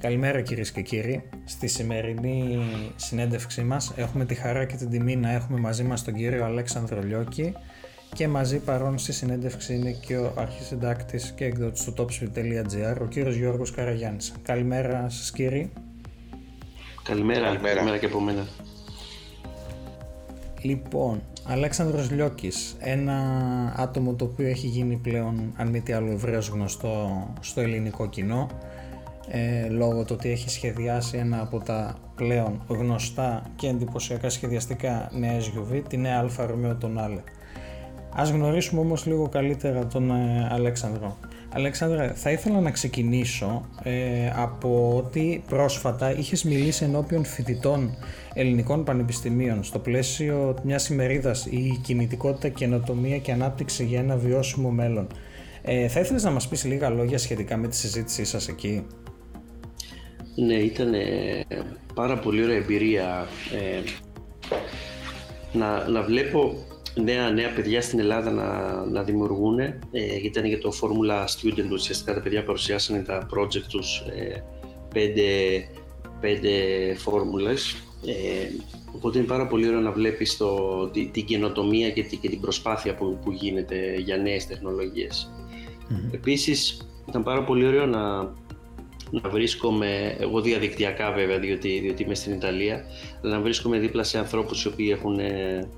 Καλημέρα κυρίες και κύριοι. Στη σημερινή συνέντευξή μας έχουμε τη χαρά και την τιμή να έχουμε μαζί μας τον κύριο Αλέξανδρο Λιώκη και μαζί παρόν στη συνέντευξη είναι και ο αρχισυντάκτης και εκδότης του topspeed.gr, ο κύριος Γιώργος Καραγιάννης. Καλημέρα σας κύριοι. Καλημέρα, καλημέρα, καλημέρα και από μένα. Λοιπόν, Αλέξανδρος Λιώκης, ένα άτομο το οποίο έχει γίνει πλέον αν μη τι άλλο ευρέως γνωστό στο ελληνικό κοινό ε, λόγω του ότι έχει σχεδιάσει ένα από τα πλέον γνωστά και εντυπωσιακά σχεδιαστικά νέα SUV, τη νέα Alfa Romeo Tonale. Ας γνωρίσουμε όμως λίγο καλύτερα τον ε, Αλέξανδρο. Αλέξανδρε, θα ήθελα να ξεκινήσω ε, από ότι πρόσφατα είχες μιλήσει ενώπιον φοιτητών ελληνικών πανεπιστημίων στο πλαίσιο μιας ημερίδας κινητικότητα, καινοτομία και ανάπτυξη για ένα βιώσιμο μέλλον. Ε, θα ήθελες να μας πεις λίγα λόγια σχετικά με τη συζήτησή σας εκεί; Ναι, ήταν πάρα πολύ ωραία εμπειρία ε, να, να βλέπω νέα, νέα παιδιά στην Ελλάδα να, να δημιουργούν. Ε, ήταν για το Formula Student, ουσιαστικά τα παιδιά παρουσιάσαν τα project τους ε, πέντε, πέντε φόρμουλες. Ε, οπότε είναι πάρα πολύ ωραίο να βλέπεις το, την, την καινοτομία και, και την προσπάθεια που, που γίνεται για νέες τεχνολογίες. Mm-hmm. Επίσης, ήταν πάρα πολύ ωραίο να, να βρίσκομαι, εγώ διαδικτυακά βέβαια, διότι, διότι είμαι στην Ιταλία, να βρίσκομαι δίπλα σε ανθρώπους οι οποίοι έχουν ε,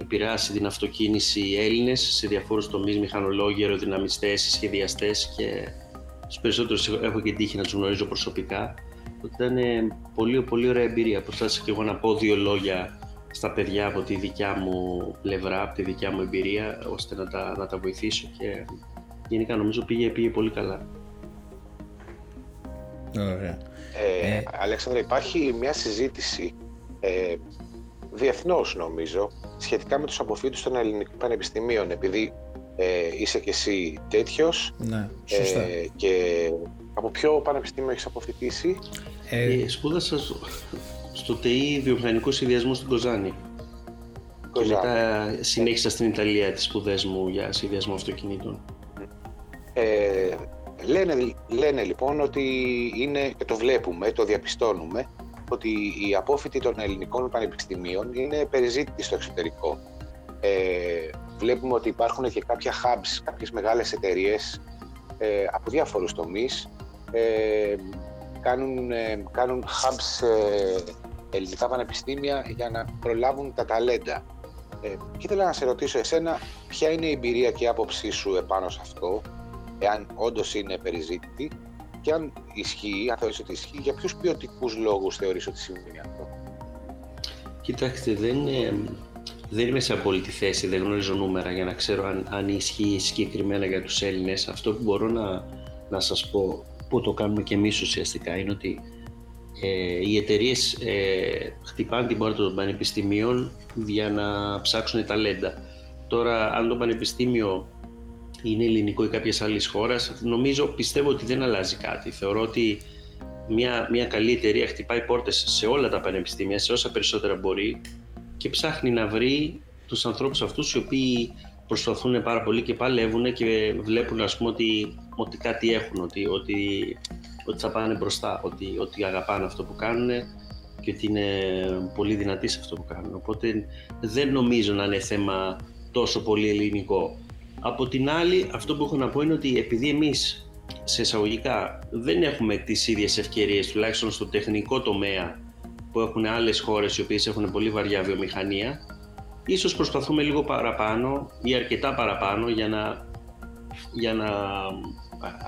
επηρεάσει την αυτοκίνηση οι Έλληνες σε διαφόρους τομείς, μηχανολόγοι, αεροδυναμιστές, σχεδιαστές και στους περισσότερους έχω και τύχη να τους γνωρίζω προσωπικά. Ήταν πολύ, πολύ ωραία εμπειρία. Προσπάθησα και εγώ να πω δύο λόγια στα παιδιά από τη δικιά μου πλευρά, από τη δικιά μου εμπειρία, ώστε να τα, να τα βοηθήσω και γενικά νομίζω πήγε, πήγε πολύ καλά. Ωραία. Ε, ε, Αλέξανδρα, υπάρχει μια συζήτηση ε, διεθνώς νομίζω σχετικά με τους αποφύτους των ελληνικών πανεπιστημίων επειδή ε, είσαι και εσύ τέτοιος. Ναι, σωστά. Ε, και από ποιο πανεπιστήμιο έχεις αποφυτίσει; Ε, ε, σπούδασα στο, στο ΤΕΙ Βιομηχανικού Συνδυασμού στην Κοζάνη. Και μετά συνέχισα στην Ιταλία τις σπουδές μου για συνδυασμό αυτοκινήτων. Ε, λένε, λένε λοιπόν ότι είναι, και το βλέπουμε, το διαπιστώνουμε, ότι οι απόφοιτοι των ελληνικών πανεπιστημίων είναι περιζήτητοι στο εξωτερικό. Ε, βλέπουμε ότι υπάρχουν και κάποια hubs, κάποιες μεγάλες εταιρείες ε, από διάφορους τομείς ε, κάνουν, ε, κάνουν hubs σε ελληνικά πανεπιστήμια για να προλάβουν τα ταλέντα. Ε, και ήθελα να σε ρωτήσω εσένα ποια είναι η εμπειρία και η άποψή σου επάνω σε αυτό, εάν όντως είναι περιζήτητη και αν ισχύει, αν θεωρείς ότι ισχύει, για ποιους ποιοτικούς λόγους θεωρείς ότι συμβαίνει αυτό; Κοιτάξτε, δεν, δεν είμαι σε απόλυτη θέση, δεν γνωρίζω νούμερα για να ξέρω αν, αν ισχύει συγκεκριμένα για τους Έλληνες. Αυτό που μπορώ να, να σας πω, που το κάνουμε και εμείς ουσιαστικά, είναι ότι ε, οι εταιρείες ε, χτυπάνε την πόρτα των πανεπιστημίων για να ψάξουν ταλέντα. Τώρα, αν το πανεπιστήμιο είναι ελληνικό ή κάποια άλλη χώρα, νομίζω, πιστεύω ότι δεν αλλάζει κάτι. Θεωρώ ότι μια, μια καλή εταιρεία χτυπάει πόρτες σε όλα τα πανεπιστήμια, σε όσα περισσότερα μπορεί και ψάχνει να βρει τους ανθρώπους αυτούς οι οποίοι προσπαθούν πάρα πολύ και παλεύουν και βλέπουν ας πούμε ότι, ότι κάτι έχουν, ότι, ότι, ότι θα πάνε μπροστά, ότι, ότι αγαπάνε αυτό που κάνουν και ότι είναι πολύ δυνατοί σε αυτό που κάνουν. Οπότε δεν νομίζω να είναι θέμα τόσο πολύ ελληνικό. Από την άλλη, αυτό που έχω να πω είναι ότι επειδή εμείς σε εισαγωγικά δεν έχουμε τις ίδιες ευκαιρίες, τουλάχιστον στο τεχνικό τομέα που έχουν άλλες χώρες οι οποίες έχουν πολύ βαριά βιομηχανία, ίσως προσπαθούμε λίγο παραπάνω ή αρκετά παραπάνω για να, για να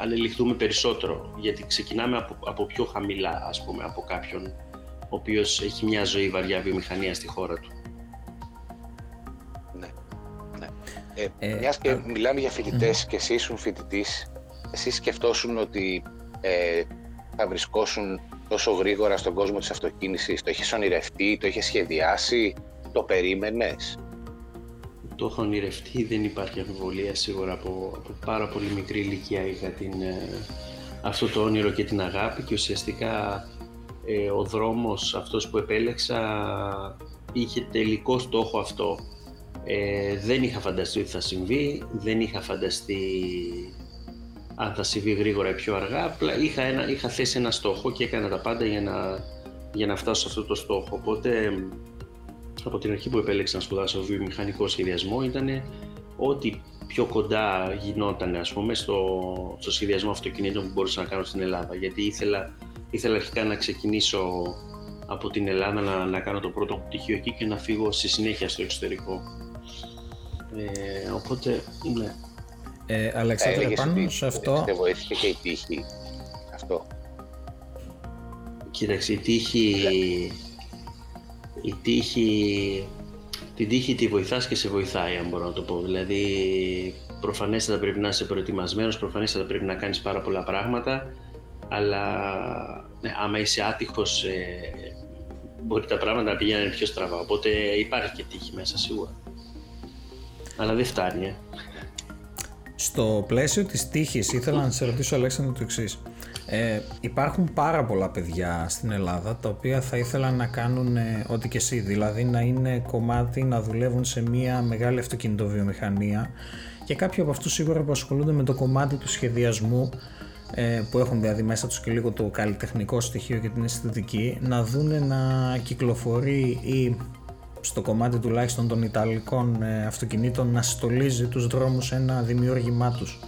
ανελιχθούμε περισσότερο, γιατί ξεκινάμε από, από πιο χαμηλά, ας πούμε, από κάποιον ο οποίος έχει μια ζωή βαριά βιομηχανία στη χώρα του. Ε, ε, μιας και μιλάμε για φοιτητές και εσύ ήσουν φοιτητής, εσύ σκεφτόσουν ότι ε, θα βρισκόσουν τόσο γρήγορα στον κόσμο της αυτοκίνησης, το έχεις ονειρευτεί, το έχεις σχεδιάσει, το περίμενες; Το έχω ονειρευτεί, δεν υπάρχει αμφιβολία σίγουρα από, από πάρα πολύ μικρή ηλικία είχα την, ε, αυτό το όνειρο και την αγάπη και ουσιαστικά ε, ο δρόμος αυτός που επέλεξα είχε τελικό στόχο αυτό ε, δεν είχα φανταστεί ότι θα συμβεί, δεν είχα φανταστεί αν θα συμβεί γρήγορα ή πιο αργά. Απλά είχα, ένα, είχα θέσει ένα στόχο και έκανα τα πάντα για να, για να φτάσω σε αυτό το στόχο. Οπότε από την αρχή που επέλεξα να σπουδάσω βιομηχανικό σχεδιασμό ήταν ό,τι πιο κοντά γινόταν ας πούμε, στο, στο σχεδιασμό αυτοκινήτων που μπορούσα να κάνω στην Ελλάδα. Γιατί ήθελα, ήθελα αρχικά να ξεκινήσω από την Ελλάδα να, να κάνω το πρώτο πτυχίο εκεί και να φύγω στη συνέχεια στο εξωτερικό. Ε, οπότε, ναι. Ε, Αλεξάνδρε, πάνω σε αυτό... Δεν βοήθησε και η τύχη αυτό. Κοίταξε, η τύχη... Η τύχη... Την τύχη τη βοηθάς και σε βοηθάει, αν μπορώ να το πω. Δηλαδή, προφανέστατα πρέπει να είσαι προετοιμασμένος, προφανέστατα πρέπει να κάνεις πάρα πολλά πράγματα, αλλά ναι, άμα είσαι άτυχος, ε, μπορεί τα πράγματα να πηγαίνουν πιο στραβά. Οπότε υπάρχει και τύχη μέσα σίγουρα. Αλλά δεν φτάνει. Ε. Στο πλαίσιο της τύχης ήθελα να σε ρωτήσω Αλέξανδρο το εξής. Ε, υπάρχουν πάρα πολλά παιδιά στην Ελλάδα τα οποία θα ήθελαν να κάνουν ε, ό,τι και εσύ, δηλαδή να είναι κομμάτι, να δουλεύουν σε μια μεγάλη αυτοκινητοβιομηχανία και κάποιοι από αυτούς σίγουρα που ασχολούνται με το κομμάτι του σχεδιασμού ε, που έχουν δηλαδή μέσα τους και λίγο το καλλιτεχνικό στοιχείο και την αισθητική να δούνε να κυκλοφορεί ή στο κομμάτι τουλάχιστον των Ιταλικών ε, αυτοκινήτων να στολίζει τους δρόμους ένα δημιούργημά τους.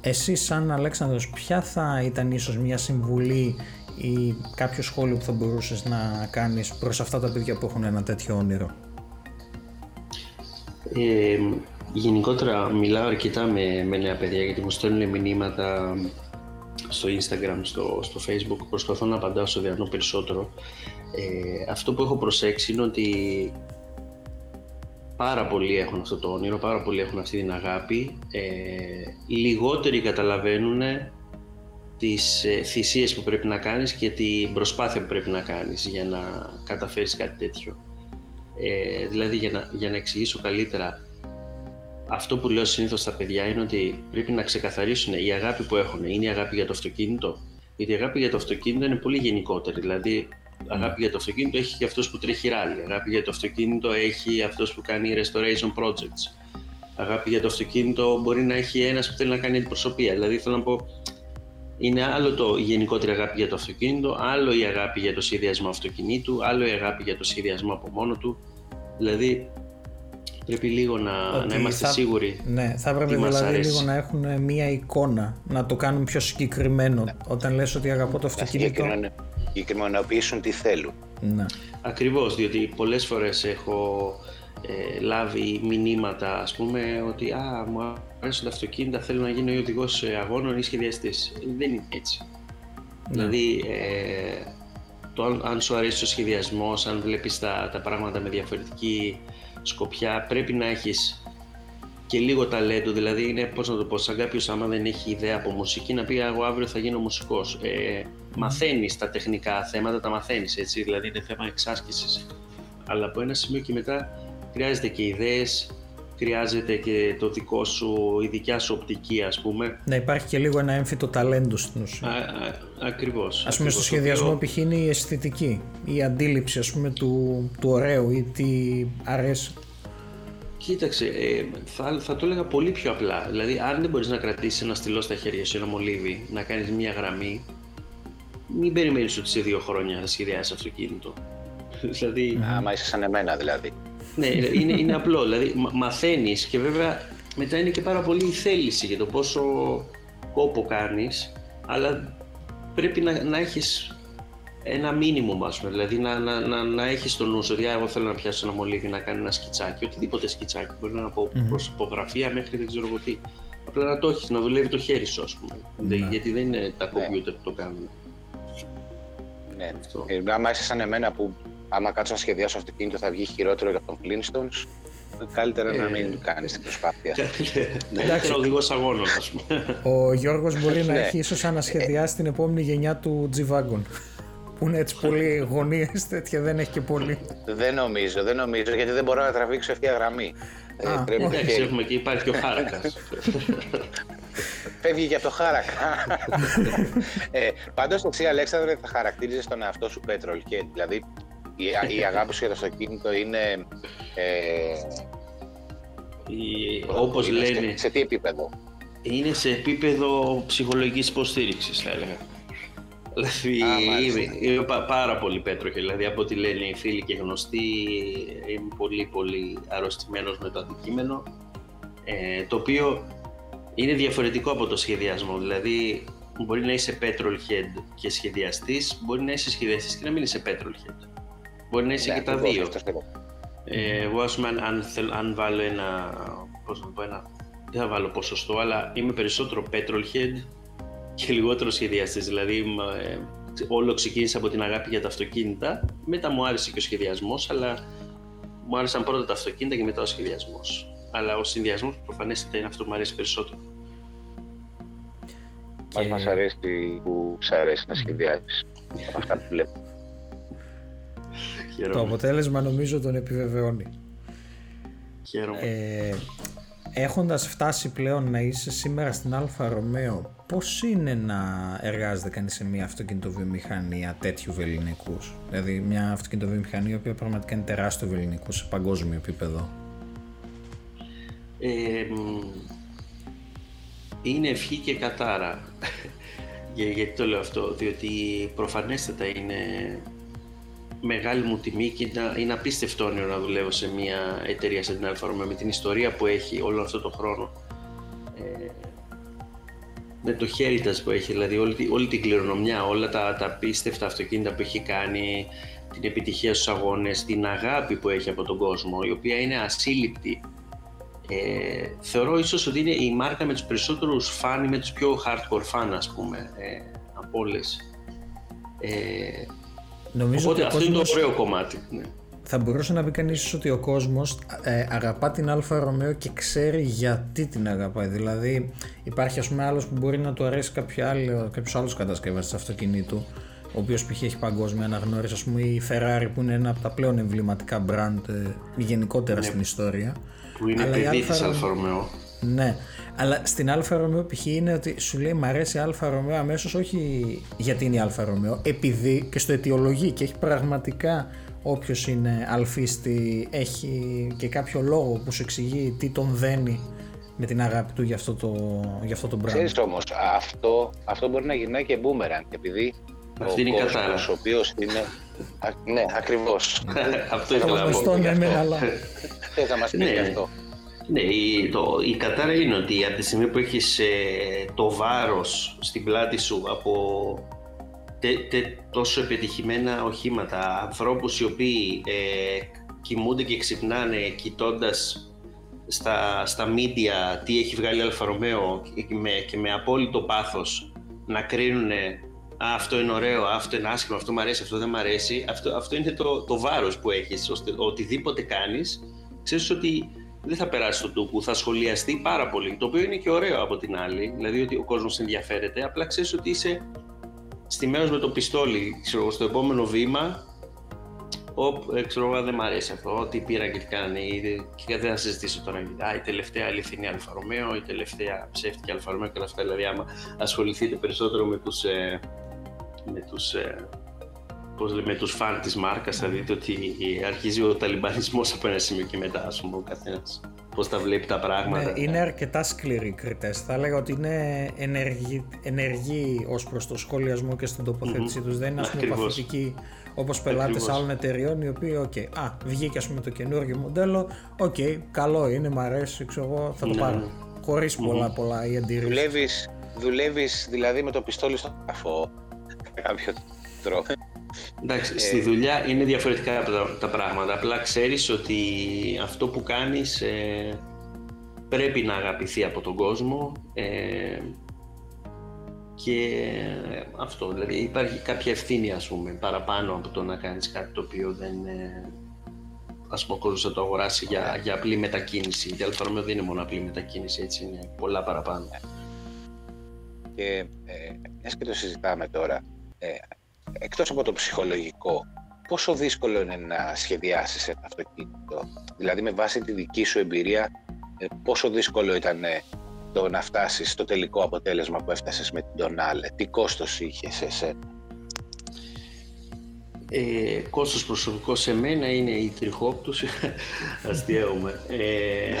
Εσύ σαν Αλέξανδρος ποια θα ήταν ίσως μια συμβουλή ή κάποιο σχόλιο που θα μπορούσες να κάνεις προς αυτά τα παιδιά που έχουν ένα τέτοιο όνειρο; Ε, γενικότερα μιλάω αρκετά με, με νέα παιδιά γιατί μου στέλνουν μηνύματα στο Instagram, στο, στο Facebook, προσπαθώ να απαντάω στο διανό περισσότερο. Ε, αυτό που έχω προσέξει είναι ότι πάρα πολλοί έχουν αυτό το όνειρο, πάρα πολλοί έχουν αυτή την αγάπη. Ε, λιγότεροι καταλαβαίνουν τις ε, θυσίες που πρέπει να κάνεις και την προσπάθεια που πρέπει να κάνεις για να καταφέρεις κάτι τέτοιο. Ε, δηλαδή για να, για να εξηγήσω καλύτερα, αυτό που λέω συνήθως στα παιδιά είναι ότι πρέπει να ξεκαθαρίσουν η αγάπη που έχουν. Είναι η αγάπη για το αυτοκίνητο; Γιατί η αγάπη για το αυτοκίνητο είναι πολύ γενικότερη. Δηλαδή, αγάπη για το αυτοκίνητο έχει και αυτός που τρέχει ράλι. Αγάπη για το αυτοκίνητο έχει αυτός που κάνει restoration projects. Αγάπη για το αυτοκίνητο μπορεί να έχει ένας που θέλει να κάνει αντιπροσωπεία. Δηλαδή, θέλω να πω, είναι άλλο το η γενικότερη αγάπη για το αυτοκίνητο, άλλο η αγάπη για το σχεδιασμό αυτοκινήτου, άλλο η αγάπη για το σχεδιασμό από μόνο του. Δηλαδή, Πρέπει λίγο να, να είμαστε σίγουροι. Ναι, θα έπρεπε δηλαδή λίγο να έχουν μία εικόνα, να το κάνουν πιο συγκεκριμένο. Ναι. Όταν λες ότι αγαπώ το αυτοκίνητο. Να συγκεκριμενοποιήσουν τι θέλουν. Ναι. Ακριβώς, διότι πολλές φορές έχω ε, λάβει μηνύματα, ας πούμε, ότι «Α, μου αρέσουν τα αυτοκίνητα, θέλω να γίνω ή οδηγός αγώνων ή σχεδιαστής». Δεν είναι έτσι. Ναι. Δηλαδή, ε, το αν, σου αρέσει ο σχεδιασμός, αν βλέπεις τα, τα πράγματα με διαφορετική σκοπιά πρέπει να έχεις και λίγο ταλέντο, δηλαδή είναι πώς να το πω, σαν κάποιος άμα δεν έχει ιδέα από μουσική να πει εγώ αύριο θα γίνω μουσικός. Ε, μαθαίνεις τα τεχνικά θέματα, τα μαθαίνεις έτσι, δηλαδή είναι θέμα εξάσκησης. Αλλά από ένα σημείο και μετά χρειάζεται και ιδέες, χρειάζεται και το δικό σου, η δικιά σου οπτική ας πούμε. Να υπάρχει και λίγο ένα έμφυτο ταλέντο στην ουσία. Α, α, ακριβώς. Ας πούμε στο σχεδιασμό οποίο... π.χ. είναι η αισθητική, η αντίληψη ας πούμε του, του ωραίου ή τι αρέσει. Κοίταξε, ε, θα, θα το έλεγα πολύ πιο απλά. Δηλαδή, αν δεν μπορείς να κρατήσεις ένα στυλό στα χέρια σου, ένα μολύβι, να κάνεις μια γραμμή, μην περιμένεις ότι σε δύο χρόνια θα σχεδιάσεις αυτοκίνητο. δηλαδή... Άμα είσαι σαν εμένα, δηλαδή. Ναι, είναι, είναι απλό. Δηλαδή, μαθαίνεις και βέβαια μετά είναι και πάρα πολύ η θέληση για το πόσο κόπο κάνεις, αλλά πρέπει να, να έχεις ένα μήνυμο, ας πούμε. Δηλαδή να, να, να, να έχεις το νου σου ότι εγώ θέλω να πιάσω ένα μολύβι να κάνει ένα σκιτσάκι, οτιδήποτε σκιτσάκι. Μπορεί να είναι από mm-hmm. προσωπογραφία μέχρι δεν ξέρω εγώ τι. Απλά να το έχεις, να δουλεύει το χέρι σου, ας πούμε. Ναι. Γιατί δεν είναι τα κομπιούτερ ναι. που το κάνουν. Ναι. Ε, άμα είσαι σαν εμένα που άμα κάτσω να σχεδιάσω αυτοκίνητο θα βγει χειρότερο για τον Flintstones, καλύτερα ε, να μην κάνεις την προσπάθεια. Εντάξει, ο οδηγός αγώνων, ας πούμε. Ο Γιώργος μπορεί να ναι. έχει ίσως ανασχεδιάσει την επόμενη γενιά του G-Wagon. Που είναι έτσι πολύ γωνίε, τέτοια δεν έχει και πολύ. Δεν νομίζω, δεν νομίζω, γιατί δεν μπορώ να τραβήξω ευθεία γραμμή. Ε, Α, πρέπει να έχουμε και υπάρχει και ο Χάρακας. Φεύγει για το χάρακα. ε, Πάντως, εσύ, Αλέξανδρε, θα χαρακτήριζες τον εαυτό σου πέτρολ. Και, δηλαδή, η, η αγάπη σου για το αυτοκίνητο είναι. Ε, η, όπως λένε. Σε, τι επίπεδο; είναι σε επίπεδο ψυχολογικής υποστήριξης θα έλεγα. Δηλαδή είμαι, πάρα πολύ πέτροχε, δηλαδή από ό,τι λένε οι φίλοι και γνωστοί είμαι πολύ πολύ αρρωστημένος με το αντικείμενο. Ε, το οποίο είναι διαφορετικό από το σχεδιασμό, δηλαδή μπορεί να είσαι petrol head και σχεδιαστής, μπορεί να είσαι σχεδιαστής και να μην είσαι petrol head. Μπορεί να είσαι ναι, και τα δύο. Ε, εγώ ας πούμε αν, αν βάλω ένα, πώς να πω, ένα, δεν θα βάλω ποσοστό, αλλά είμαι περισσότερο petrol head και λιγότερο σχεδιαστής. Δηλαδή, ε, όλο ξεκίνησε από την αγάπη για τα αυτοκίνητα. Μετά μου άρεσε και ο σχεδιασμός, αλλά μου άρεσαν πρώτα τα αυτοκίνητα και μετά ο σχεδιασμός. Αλλά ο συνδυασμός προφανέστατα είναι αυτό που μου αρέσει περισσότερο. Και... Μας αρέσει που σ' αρέσει να σχεδιάζεις αυτά που βλέπω. Το αποτέλεσμα νομίζω τον επιβεβαιώνει. Χαίρομαι. Ε, έχοντας φτάσει πλέον να είσαι σήμερα στην Alfa Romeo, πώς είναι να εργάζεται κανείς σε μια αυτοκινητοβιομηχανία τέτοιου βεληνικού, δηλαδή μια αυτοκινητοβιομηχανία η οποία πραγματικά είναι τεράστιο βεληνικού σε παγκόσμιο επίπεδο. Ε, είναι ευχή και κατάρα. Γιατί το λέω αυτό, διότι προφανέστατα είναι μεγάλη μου τιμή και είναι απίστευτο όνειρο να δουλεύω σε μια εταιρεία σαν την Αλφα με την ιστορία που έχει όλο αυτό το χρόνο. Ε, με το heritage που έχει, δηλαδή όλη, όλη την κληρονομιά, όλα τα, τα απίστευτα αυτοκίνητα που έχει κάνει, την επιτυχία στους αγώνες, την αγάπη που έχει από τον κόσμο, η οποία είναι ασύλληπτη. Ε, θεωρώ ίσως ότι είναι η μάρκα με τους περισσότερους φαν, με τους πιο hardcore fan ας πούμε, ε, από όλες. Ε, Νομίζω Οπότε ότι αυτό κόσμος... είναι το ωραίο κομμάτι. Ναι. Θα μπορούσε να πει κανείς ότι ο κόσμος ε, αγαπά την Alfa Romeo και ξέρει γιατί την αγαπάει. Δηλαδή, υπάρχει ας πούμε άλλος που μπορεί να του αρέσει κάποιο άλλο άλλος κατασκευαστής αυτοκινήτου, ο οποίος π.χ. έχει παγκόσμια αναγνώριση, ας πούμε η Ferrari που είναι ένα από τα πλέον εμβληματικά brand ε, γενικότερα ναι. στην ιστορία. Που είναι παιδί της Αλφα Ρωμαίο. Ναι, αλλά στην Alfa Romeo π.χ. είναι ότι σου λέει Μ' αρέσει η Alfa Romeo αμέσως όχι γιατί είναι η Alfa Romeo, επειδή και σ' το αιτιολογεί και έχει πραγματικά όποιος είναι αλφίστι έχει και κάποιο λόγο που σου εξηγεί τι τον δένει με την αγάπη του για αυτό το, για αυτό το brand. Ξέρεις όμως, αυτό, αυτό μπορεί να γυρνάει και boomerang, επειδή αυτή είναι η κατάρα. Ο οποίος είναι. ναι, ακριβώς. αυτό ήθελα να πω. Ναι, ναι, αλλά. Θε να μας πει ναι. αυτό. Ναι, η, το, η κατάρα είναι ότι από τη στιγμή που έχεις ε, το βάρος στην πλάτη σου από τόσο επιτυχημένα οχήματα, ανθρώπους οι οποίοι ε, κοιμούνται και ξυπνάνε κοιτώντας στα, στα media τι έχει βγάλει η Alfa Romeo και με, και με απόλυτο πάθος να κρίνουν αυτό είναι ωραίο, αυτό είναι άσχημο, αυτό μου αρέσει, αυτό δεν μου αρέσει. Αυτό, αυτό είναι το, το βάρος που έχεις, ώστε οτιδήποτε κάνεις, ξέρεις ότι δεν θα περάσει στο ντούκου, θα σχολιαστεί πάρα πολύ. Το οποίο είναι και ωραίο από την άλλη, δηλαδή ότι ο κόσμος ενδιαφέρεται. Απλά ξέρεις ότι είσαι στημένος με το πιστόλι. Ξέρω, στο επόμενο βήμα, Οπ, ε, ξέρω εγώ, δεν μ' αρέσει αυτό. Τι πήρα και τι κάνει. Και δεν θα συζητήσω τώρα. Α, η τελευταία αληθινή Alfa Romeo, η τελευταία ψεύτικη Alfa Romeo και όλα αυτά. Δηλαδή, άμα ασχοληθείτε περισσότερο με τους ε, με τους, ε, πώς λέμε, τους φαν της μάρκας θα δείτε ότι αρχίζει ο ταλιμπανισμός από ένα σημείο και μετά, ας πούμε, ο καθένας πώς τα βλέπει τα πράγματα. Ναι, είναι αρκετά σκληροί κριτές. Θα έλεγα ότι είναι ενεργοί, ενεργοί ως προς το σχολιασμό και στην τοποθέτησή mm-hmm. τους. Δεν είναι ας πούμε παθητικοί όπως πελάτες άλλων εταιριών οι οποίοι, οκ, okay, α, βγήκε ας πούμε το καινούργιο μοντέλο, οκ, okay, καλό είναι, μ' αρέσει, ξέρω εγώ, θα το ναι. πάρω. Χωρίς mm-hmm. πολλά πολλά η αντίρρηση. Δουλεύεις, δουλεύεις δηλαδή με το πιστόλι στον κρόταφο, κάποιο τρόπο. Εντάξει, στη δουλειά είναι διαφορετικά τα πράγματα. Απλά ξέρεις ότι αυτό που κάνεις ε, πρέπει να αγαπηθεί από τον κόσμο ε, και αυτό, δηλαδή υπάρχει κάποια ευθύνη ας πούμε παραπάνω από το να κάνεις κάτι το οποίο δεν ε, ας πούμε ο κόσμος θα το αγοράσει για, για απλή μετακίνηση. Η Αλφα δεν είναι μόνο απλή μετακίνηση, έτσι είναι πολλά παραπάνω. Και ε, και το συζητάμε τώρα, ε, εκτός από το ψυχολογικό, πόσο δύσκολο είναι να σχεδιάσεις ένα αυτοκίνητο; Δηλαδή με βάση τη δική σου εμπειρία, ε, πόσο δύσκολο ήταν ε, το να φτάσεις στο τελικό αποτέλεσμα που έφτασες με την Τονάλε. Τι κόστος είχε σε εσένα. Ε, κόστος προσωπικό σε μένα είναι η τριχόπτωση, αστείαομαι. Ε,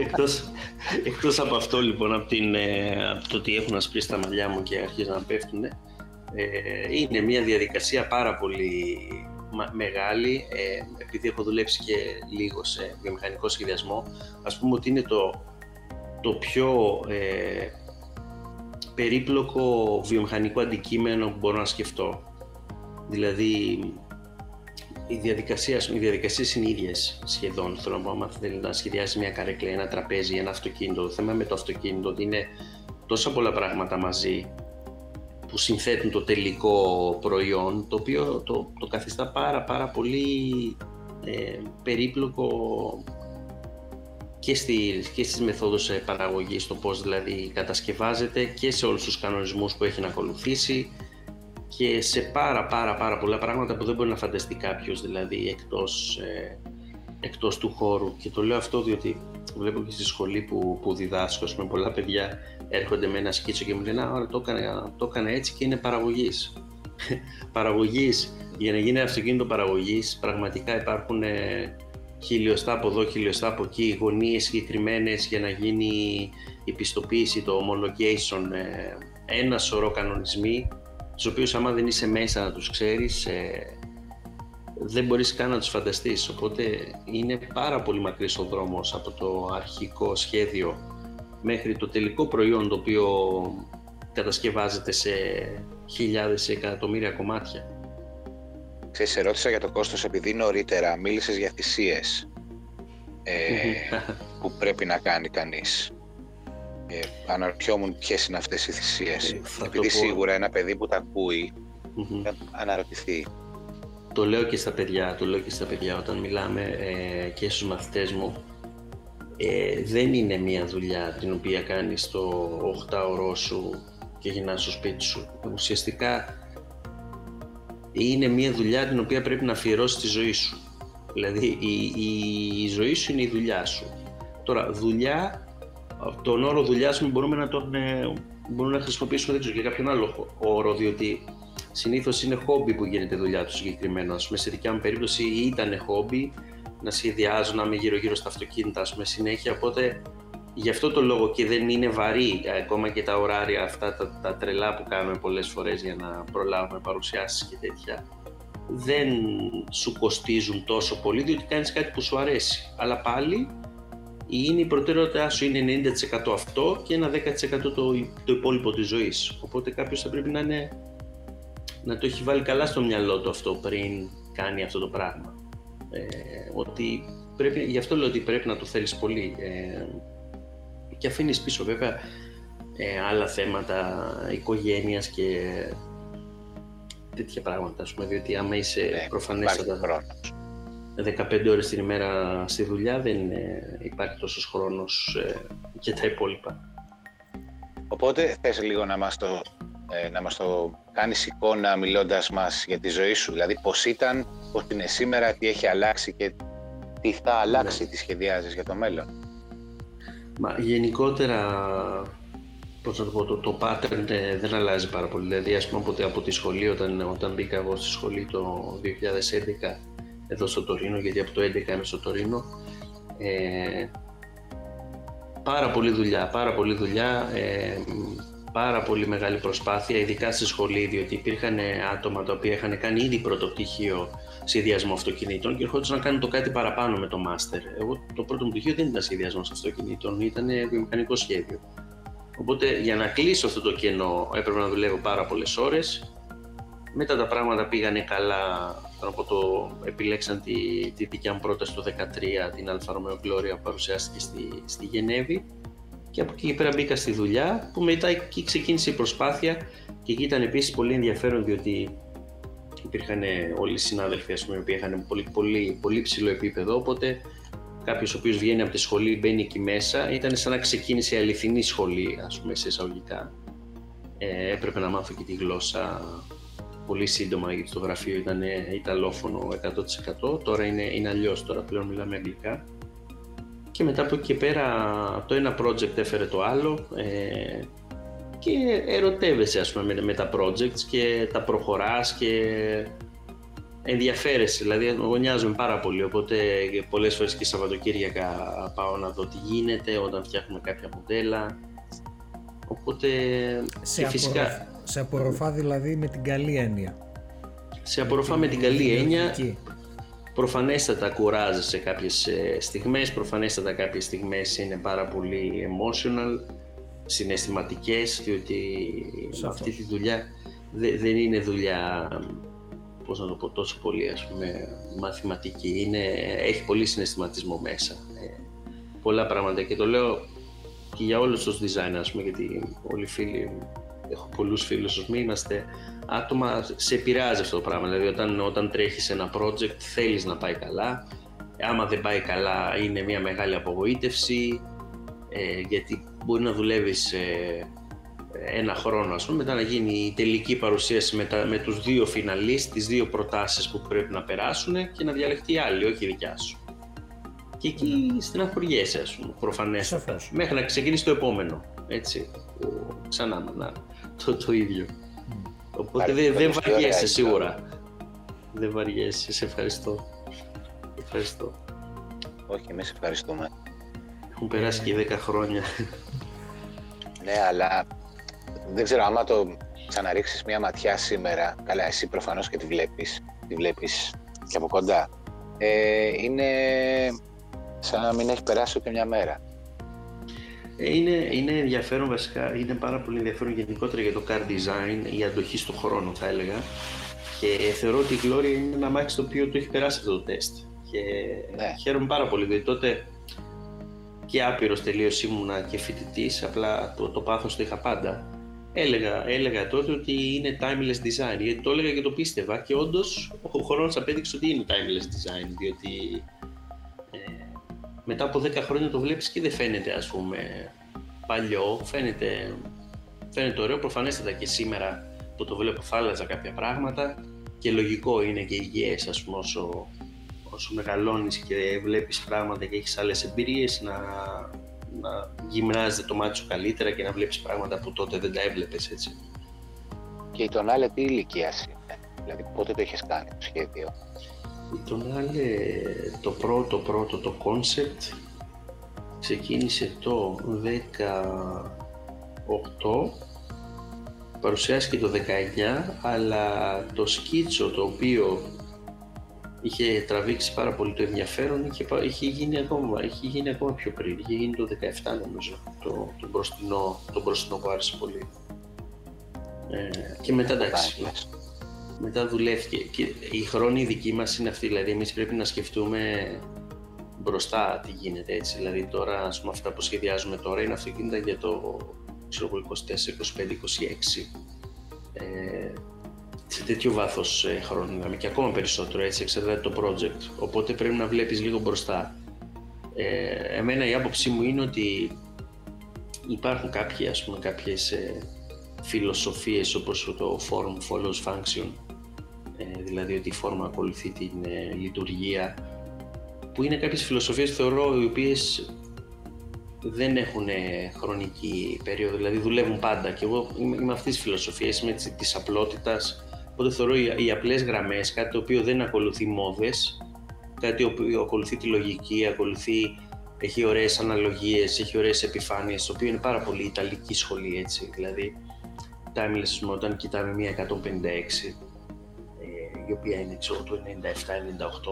εκτός, εκτός από αυτό λοιπόν, από, την, ε, από το ότι έχουν ασπρίσει τα μαλλιά μου και αρχίζουν να πέφτουν, ε, είναι μια διαδικασία πάρα πολύ μεγάλη, ε, επειδή έχω δουλέψει και λίγο σε βιομηχανικό σχεδιασμό, ας πούμε ότι είναι το, το πιο ε, περίπλοκο βιομηχανικό αντικείμενο που μπορώ να σκεφτώ. Δηλαδή, οι διαδικασίε οι διαδικασίες είναι ίδιες σχεδόν. Θέλω να πω, άμα θέλει να σχεδιάσει μια καρέκλα, ένα τραπέζι, ένα αυτοκίνητο. Το θέμα με το αυτοκίνητο ότι είναι τόσα πολλά πράγματα μαζί που συνθέτουν το τελικό προϊόν, το οποίο το, το καθιστά πάρα πάρα πολύ ε, περίπλοκο και, στη, και στις μεθόδους ε, παραγωγής, το πώς δηλαδή κατασκευάζεται και σε όλους τους κανονισμούς που έχει να ακολουθήσει και σε πάρα πάρα πάρα πολλά πράγματα που δεν μπορεί να φανταστεί κάποιος δηλαδή εκτός, ε, εκτός του χώρου. Και το λέω αυτό διότι βλέπω και στη σχολή που, που διδάσκω με πολλά παιδιά έρχονται με ένα σκίτσο και μου λένε «Α, το έκανα, το έκανα έτσι και είναι παραγωγής». παραγωγής, για να γίνει αυτοκίνητο παραγωγής πραγματικά υπάρχουν ε, χιλιοστά από εδώ, χιλιοστά από εκεί, γωνίες συγκεκριμένες για να γίνει η πιστοποίηση, το homologation, ε, ένα σωρό κανονισμοί, τους οποίους άμα δεν είσαι μέσα να τους ξέρεις, ε, δεν μπορείς καν να τους φανταστείς. Οπότε είναι πάρα πολύ μακρύς ο δρόμος από το αρχικό σχέδιο μέχρι το τελικό προϊόν το οποίο κατασκευάζεται σε χιλιάδες εκατομμύρια κομμάτια. Ξέρεις, σε ρώτησα για το κόστος επειδή νωρίτερα μίλησες για θυσίες ε, που πρέπει να κάνει κανείς. Ε, αναρωτιόμουν ποιες είναι αυτές οι θυσίες. Ε, επειδή σίγουρα ένα παιδί που τα ακούει θα αναρωτηθεί. Το λέω και στα παιδιά, το λέω και στα παιδιά όταν μιλάμε ε, και στους μαθητές μου. Ε, δεν είναι μια δουλειά την οποία κάνεις το 8ωρό σου και γυρνάς στο σπίτι σου. Ουσιαστικά είναι μια δουλειά την οποία πρέπει να αφιερώσεις τη ζωή σου. Δηλαδή η, η, ζωή σου είναι η δουλειά σου. Τώρα δουλειά, τον όρο δουλειά μου μπορούμε να τον ε, μπορούμε να χρησιμοποιήσουμε δεν για κάποιον άλλο όρο, διότι συνήθως είναι χόμπι που γίνεται δουλειά του συγκεκριμένο. Α πούμε, σε δικιά μου περίπτωση ήταν χόμπι να σχεδιάζω, να είμαι γύρω-γύρω στα αυτοκίνητα, ας πούμε, συνέχεια. Οπότε Γι' αυτό το λόγο και δεν είναι βαρύ ακόμα και τα ωράρια αυτά τα, τα τρελά που κάνουμε πολλές φορές για να προλάβουμε παρουσιάσεις και τέτοια δεν σου κοστίζουν τόσο πολύ διότι κάνεις κάτι που σου αρέσει. Αλλά πάλι είναι η προτεραιότητά σου είναι 90% αυτό και ένα 10% το, το υπόλοιπο της ζωής. Οπότε κάποιος θα πρέπει να, είναι, να το έχει βάλει καλά στο μυαλό του αυτό πριν κάνει αυτό το πράγμα. Ε, ότι πρέπει, γι' αυτό λέω ότι πρέπει να το θέλεις πολύ. Ε, και αφήνεις πίσω βέβαια ε, άλλα θέματα οικογένειας και τέτοια πράγματα, ας πούμε, διότι άμα είσαι ναι, προφανέστατα 15 ώρες την ημέρα στη δουλειά δεν υπάρχει τόσος χρόνος ε, για τα υπόλοιπα. Οπότε θες λίγο να μας το, ε, να μας το κάνεις εικόνα μιλώντας μας για τη ζωή σου, δηλαδή πώς ήταν, πώς είναι σήμερα, τι έχει αλλάξει και τι θα αλλάξει, ναι. τι σχεδιάζεις για το μέλλον. Μα γενικότερα, πώς να το πω, το, το pattern ε, δεν αλλάζει πάρα πολύ. Δηλαδή, ας πούμε, από, από τη σχολή, όταν, όταν μπήκα εγώ στη σχολή το 2011 εδώ στο Τωρίνο, γιατί από το 2011 είμαι στο Τωρίνο, ε, πάρα πολύ δουλειά, πάρα πολύ δουλειά, ε, πάρα πολύ μεγάλη προσπάθεια, ειδικά στη σχολή, διότι υπήρχαν άτομα τα οποία είχαν κάνει ήδη πρώτο πτυχίο σχεδιασμό αυτοκινήτων και ερχόντουσαν να κάνουν το κάτι παραπάνω με το μάστερ. Εγώ το πρώτο μου πτυχίο δεν ήταν σχεδιασμό αυτοκινήτων, ήταν βιομηχανικό σχέδιο. Οπότε για να κλείσω αυτό το κενό έπρεπε να δουλεύω πάρα πολλές ώρες. Μετά τα πράγματα πήγανε καλά. Από το επιλέξαν τη, τη δικιά μου πρόταση το 2013, την Αλφα Romeo Gloria που παρουσιάστηκε στη, στη Γενέβη. Και από εκεί και πέρα μπήκα στη δουλειά, που μετά εκεί ξεκίνησε η προσπάθεια και εκεί ήταν επίσης πολύ ενδιαφέρον διότι υπήρχαν όλοι οι συνάδελφοι ας πούμε, που είχαν πολύ, πολύ, πολύ ψηλό επίπεδο, οπότε κάποιος ο οποίος βγαίνει από τη σχολή, μπαίνει εκεί μέσα, ήταν σαν να ξεκίνησε η αληθινή σχολή, ας πούμε, σε εισαγωγικά. Ε, έπρεπε να μάθω και τη γλώσσα πολύ σύντομα γιατί το γραφείο ήταν ιταλόφωνο 100%. Τώρα είναι, είναι αλλιώς, τώρα πλέον μιλάμε αγγλικά. Και μετά από εκεί και πέρα το ένα project έφερε το άλλο. Ε, και ερωτεύεσαι ας πούμε με, τα projects και τα προχωράς και ενδιαφέρεσαι, δηλαδή γωνιάζομαι πάρα πολύ, οπότε πολλές φορές και Σαββατοκύριακα πάω να δω τι γίνεται όταν φτιάχνουμε κάποια μοντέλα. Οπότε σε, φυσικά... σε απορροφά δηλαδή με την καλή έννοια. Σε απορροφά με την καλή έννοια. Προφανέστατα κουράζεσαι σε κάποιες ε, στιγμές, προφανέστατα κάποιες στιγμές είναι πάρα πολύ emotional, συναισθηματικές, διότι αυτή τη δουλειά δεν είναι δουλειά πώς να το πω, τόσο πολύ ας πούμε, μαθηματική. Είναι, έχει πολύ συναισθηματισμό μέσα. Ε, πολλά πράγματα και το λέω και για όλους τους designers, πούμε, γιατί όλοι οι φίλοι, έχω πολλούς φίλους, πούμε, είμαστε άτομα, σε επηρεάζει αυτό το πράγμα. Δηλαδή όταν, όταν τρέχεις ένα project θέλεις να πάει καλά, άμα δεν πάει καλά είναι μια μεγάλη απογοήτευση, ε, γιατί μπορεί να δουλεύεις ε, ένα χρόνο ας πούμε, μετά να γίνει η τελική παρουσίαση με, τα, με τους δύο φιναλίστ, τις δύο προτάσεις που πρέπει να περάσουν και να διαλεχτεί η άλλη, όχι η δικιά σου. Και εκεί mm. στεναχωριέσαι, ας πούμε, προφανέστατα, μέχρι να ξεκινήσει το επόμενο, έτσι, ξανά να, το, το ίδιο. Mm. Οπότε δεν δε βαριέσαι σίγουρα. Δεν βαριέσαι, σε ευχαριστώ. Ευχαριστώ. Όχι, εμείς ευχαριστούμε. Έχουν περάσει και 10 χρόνια. Ναι, αλλά δεν ξέρω, άμα το ξαναρίξεις μια ματιά σήμερα, καλά εσύ προφανώς και τη βλέπεις, τη βλέπεις και από κοντά, ε, είναι σαν να μην έχει περάσει ούτε μια μέρα. Ε, είναι, είναι ενδιαφέρον βασικά, είναι πάρα πολύ ενδιαφέρον γενικότερα για το car design, η αντοχή στον χρόνο θα έλεγα. Και θεωρώ ότι η Gloria είναι ένα μάξι το οποίο το έχει περάσει αυτό το τεστ. Και ναι. χαίρομαι πάρα πολύ διότι τότε και άπειρος τελείως ήμουνα και φοιτητής, απλά το, το πάθος το είχα πάντα. Έλεγα, έλεγα τότε ότι είναι timeless design, γιατί το έλεγα και το πίστευα και όντως ο χρόνος απέδειξε ότι είναι timeless design, διότι ε, μετά από 10 χρόνια το βλέπεις και δεν φαίνεται ας πούμε παλιό, φαίνεται, φαίνεται ωραίο, προφανέστατα και σήμερα που το βλέπω θα άλλαζα κάποια πράγματα και λογικό είναι και υγιές ας πούμε όσο, όσο μεγαλώνεις και βλέπεις πράγματα και έχεις άλλες εμπειρίες να, να γυμνάζεται το μάτι σου καλύτερα και να βλέπεις πράγματα που τότε δεν τα έβλεπες έτσι. Και η Τονάλε τι ηλικία είναι, δηλαδή πότε το έχεις κάνει το σχέδιο; Η Τονάλε το πρώτο πρώτο το concept ξεκίνησε το 18 παρουσιάστηκε το 19 αλλά το σκίτσο το οποίο είχε τραβήξει πάρα πολύ το ενδιαφέρον, είχε, είχε, γίνει, ακόμα, είχε γίνει ακόμα πιο πριν, είχε γίνει το 17 νομίζω, το, το, μπροστινό, το μπροστινό που άρεσε πολύ. Ε, και μετά εντάξει, μετά δουλεύτηκε και η χρόνη δική μας είναι αυτή, δηλαδή εμείς πρέπει να σκεφτούμε μπροστά τι γίνεται έτσι, δηλαδή τώρα ας πούμε αυτά που σχεδιάζουμε τώρα είναι αυτοκίνητα για το 24, 25, 26 ε, σε τέτοιο βάθος ε, χρόνου και ακόμα περισσότερο έτσι εξαρτάται το project. Οπότε πρέπει να βλέπεις λίγο μπροστά. Ε, εμένα η άποψή μου είναι ότι υπάρχουν κάποιοι, ας πούμε, κάποιες ε, φιλοσοφίες όπως το form follows function ε, δηλαδή ότι η φόρμα ακολουθεί την ε, λειτουργία που είναι κάποιες φιλοσοφίες θεωρώ οι οποίες δεν έχουν χρονική περίοδο, δηλαδή δουλεύουν πάντα. Και εγώ είμαι, είμαι αυτής της φιλοσοφίας, είμαι της απλότητας. Οπότε θεωρώ οι απλές γραμμές, κάτι το οποίο δεν ακολουθεί μόδες, κάτι το οποίο ακολουθεί τη λογική, ακολουθεί, έχει ωραίες αναλογίες, έχει ωραίες επιφάνειες, το οποίο είναι πάρα πολύ ιταλική σχολή έτσι. Δηλαδή, timeless όταν κοιτάμε μια 156, ε, η οποία είναι ξέρω, το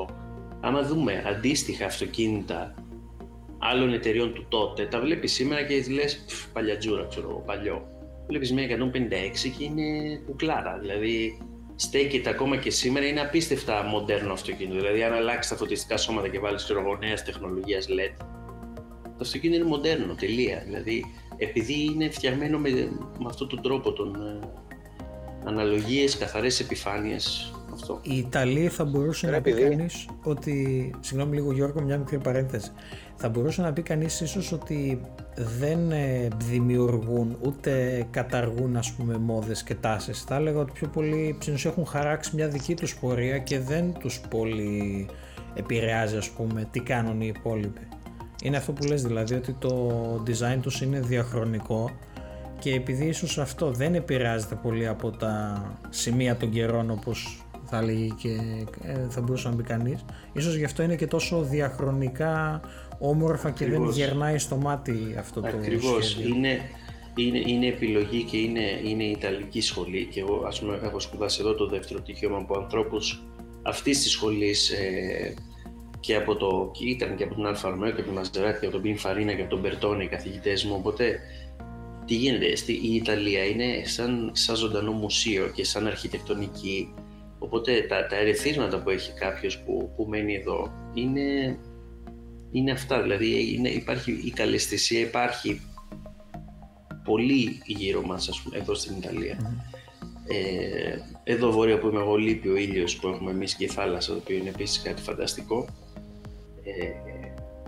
97-98, άμα δούμε αντίστοιχα αυτοκίνητα άλλων εταιριών του τότε, τα βλέπεις σήμερα και λες παλιατζούρα, ξέρω παλιό. Βλέπεις μια 156 και είναι κουκλάρα, δηλαδή στέκεται ακόμα και σήμερα είναι απίστευτα μοντέρνο αυτοκίνητο. Δηλαδή, αν αλλάξεις τα φωτιστικά σώματα και βάλεις νέας τεχνολογίας LED, το αυτοκίνητο είναι μοντέρνο, τελεία. Δηλαδή, επειδή είναι φτιαγμένο με, με αυτόν τον τρόπο, τον ε, αναλογίες, καθαρές επιφάνειες, αυτό. Η Ιταλία θα μπορούσε να πει κανείς ότι. Συγγνώμη λίγο, Γιώργο, μια μικρή παρένθεση. Θα μπορούσε να πει κανείς ίσως ότι δεν ε, δημιουργούν ούτε καταργούν ας πούμε μόδες και τάσεις. Θα έλεγα ότι πιο πολύ έχουν χαράξει μια δική τους πορεία και δεν τους πολύ επηρεάζει ας πούμε τι κάνουν οι υπόλοιποι. Είναι αυτό που λες δηλαδή ότι το design τους είναι διαχρονικό και επειδή ίσως αυτό δεν επηρεάζεται πολύ από τα σημεία των καιρών όπως θα λέγει και ε, θα μπορούσε να μπει κανείς. Ίσως γι' αυτό είναι και τόσο διαχρονικά όμορφα και δεν γερνάει στο μάτι αυτό το Ακριβώς. Είναι, είναι, είναι επιλογή και είναι, είναι η Ιταλική σχολή και εγώ ας πούμε έχω σπουδάσει εδώ το δεύτερο τυχείο από ανθρώπους αυτής της σχολής ε, και από το, ήταν και από τον Alfa Romeo και από τον Maserati και από τον Pininfarina και από τον Bertone οι καθηγητές μου οπότε τι γίνεται, στη, η Ιταλία είναι σαν, σαν ζωντανό μουσείο και σαν αρχιτεκτονική οπότε τα, τα ερεθίσματα που έχει κάποιος που, που μένει εδώ είναι, είναι αυτά, δηλαδή είναι, υπάρχει η καλαισθησία, υπάρχει πολύ γύρω μας ας πούμε, εδώ στην Ιταλία. Ε, εδώ βόρεια που είμαι εγώ λείπει ο ήλιος που έχουμε εμείς και η θάλασσα, το οποίο είναι επίσης κάτι φανταστικό. Ε,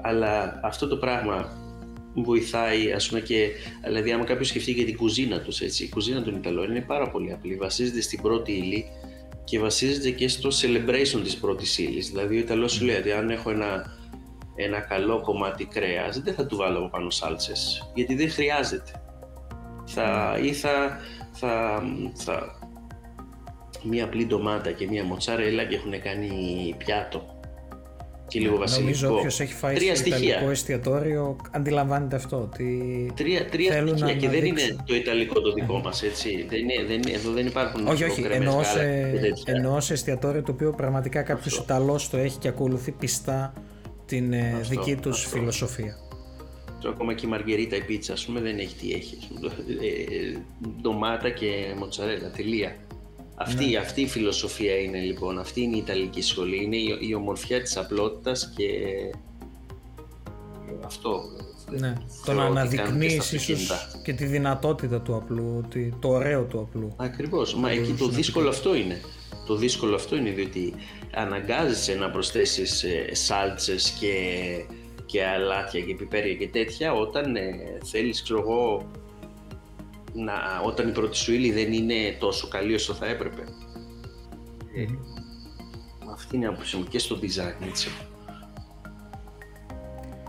αλλά αυτό το πράγμα βοηθάει, ας πούμε, και, δηλαδή άμα κάποιος σκεφτεί και την κουζίνα τους, έτσι, η κουζίνα των Ιταλών είναι πάρα πολύ απλή, βασίζεται στην πρώτη ύλη και βασίζεται και στο celebration της πρώτης ύλης. Δηλαδή ο Ιταλός σου λέει ότι αν έχω ένα, ένα καλό κομμάτι κρέας, δεν θα του βάλω από πάνω σάλτσες, γιατί δεν χρειάζεται. Θα, ή θα, θα, θα, μία απλή ντομάτα και μία μοτσάρελα και έχουν κάνει πιάτο και λίγο βασιλικό. Νομίζω όποιος έχει φάει τρία στο στοιχεία. ιταλικό εστιατόριο αντιλαμβάνεται αυτό. Ότι τρία τρία στοιχεία να και δεν είναι το ιταλικό το δικό μας, έτσι. Δεν είναι, δεν, εδώ δεν υπάρχουν. Όχι, όχι. Εννοώ σε, εννοώ σε εστιατόριο το οποίο πραγματικά κάποιος Ιταλός το έχει και ακολουθεί πιστά την ε, αυτό, δική τους φιλοσοφία. Το ακόμα και η μαργερίτα η πίτσα, ας πούμε, δεν έχει τι έχει. Ε, ντομάτα και μοτσαρέλα, τελεία. Αυτή, ναι. αυτή η φιλοσοφία είναι λοιπόν, αυτή είναι η Ιταλική σχολή, είναι η, η ομορφιά της απλότητας και αυτό. Ναι, το να αναδεικνύεις ίσως και τη δυνατότητα του απλού, το ωραίο του απλού. Ακριβώς, μα εκεί το δύσκολο αυτό είναι. Το δύσκολο αυτό είναι διότι αναγκάζεσαι να προσθέσεις ε, σάλτσες και, και αλάτια και πιπέρια και τέτοια όταν ε, θέλεις, ξέρω εγώ, να, όταν η πρώτη σου ύλη δεν είναι τόσο καλή όσο θα έπρεπε. Ε, αυτή είναι η άποψή μου και στο design, έτσι.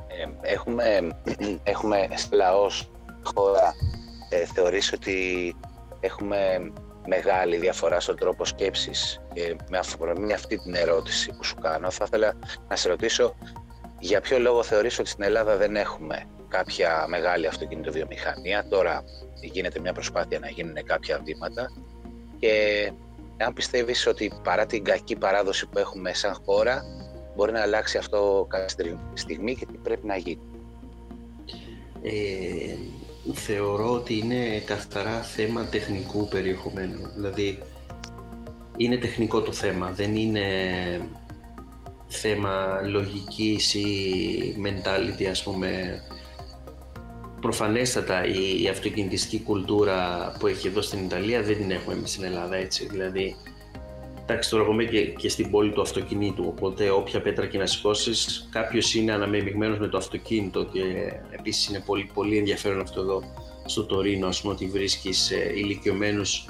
Ε, έχουμε, έχουμε λαός χώρα ε, θεωρείς ότι έχουμε μεγάλη διαφορά στον τρόπο σκέψης; Και με αφορμή αυτή την ερώτηση που σου κάνω θα ήθελα να σε ρωτήσω για ποιο λόγο θεωρείς ότι στην Ελλάδα δεν έχουμε κάποια μεγάλη αυτοκινητοβιομηχανία; Τώρα γίνεται μια προσπάθεια να γίνουν κάποια βήματα και αν πιστεύεις ότι παρά την κακή παράδοση που έχουμε σαν χώρα μπορεί να αλλάξει αυτό κάποια στιγμή και τι πρέπει να γίνει; Ε, θεωρώ ότι είναι καθαρά θέμα τεχνικού περιεχομένου. Δηλαδή είναι τεχνικό το θέμα, δεν είναι θέμα λογικής ή mentality ας πούμε προφανέστατα η, η αυτοκινητιστική κουλτούρα που έχει εδώ στην Ιταλία δεν την έχουμε εμείς στην Ελλάδα έτσι. Δηλαδή, εντάξει, τώρα εγώ και, και στην πόλη του αυτοκινήτου. Οπότε, όποια πέτρα και να σηκώσεις, κάποιος είναι αναμειγμένος με το αυτοκίνητο. Και επίσης είναι πολύ, πολύ ενδιαφέρον αυτό εδώ στο Τωρίνο, ας πούμε, ότι βρίσκεις ε, ηλικιωμένους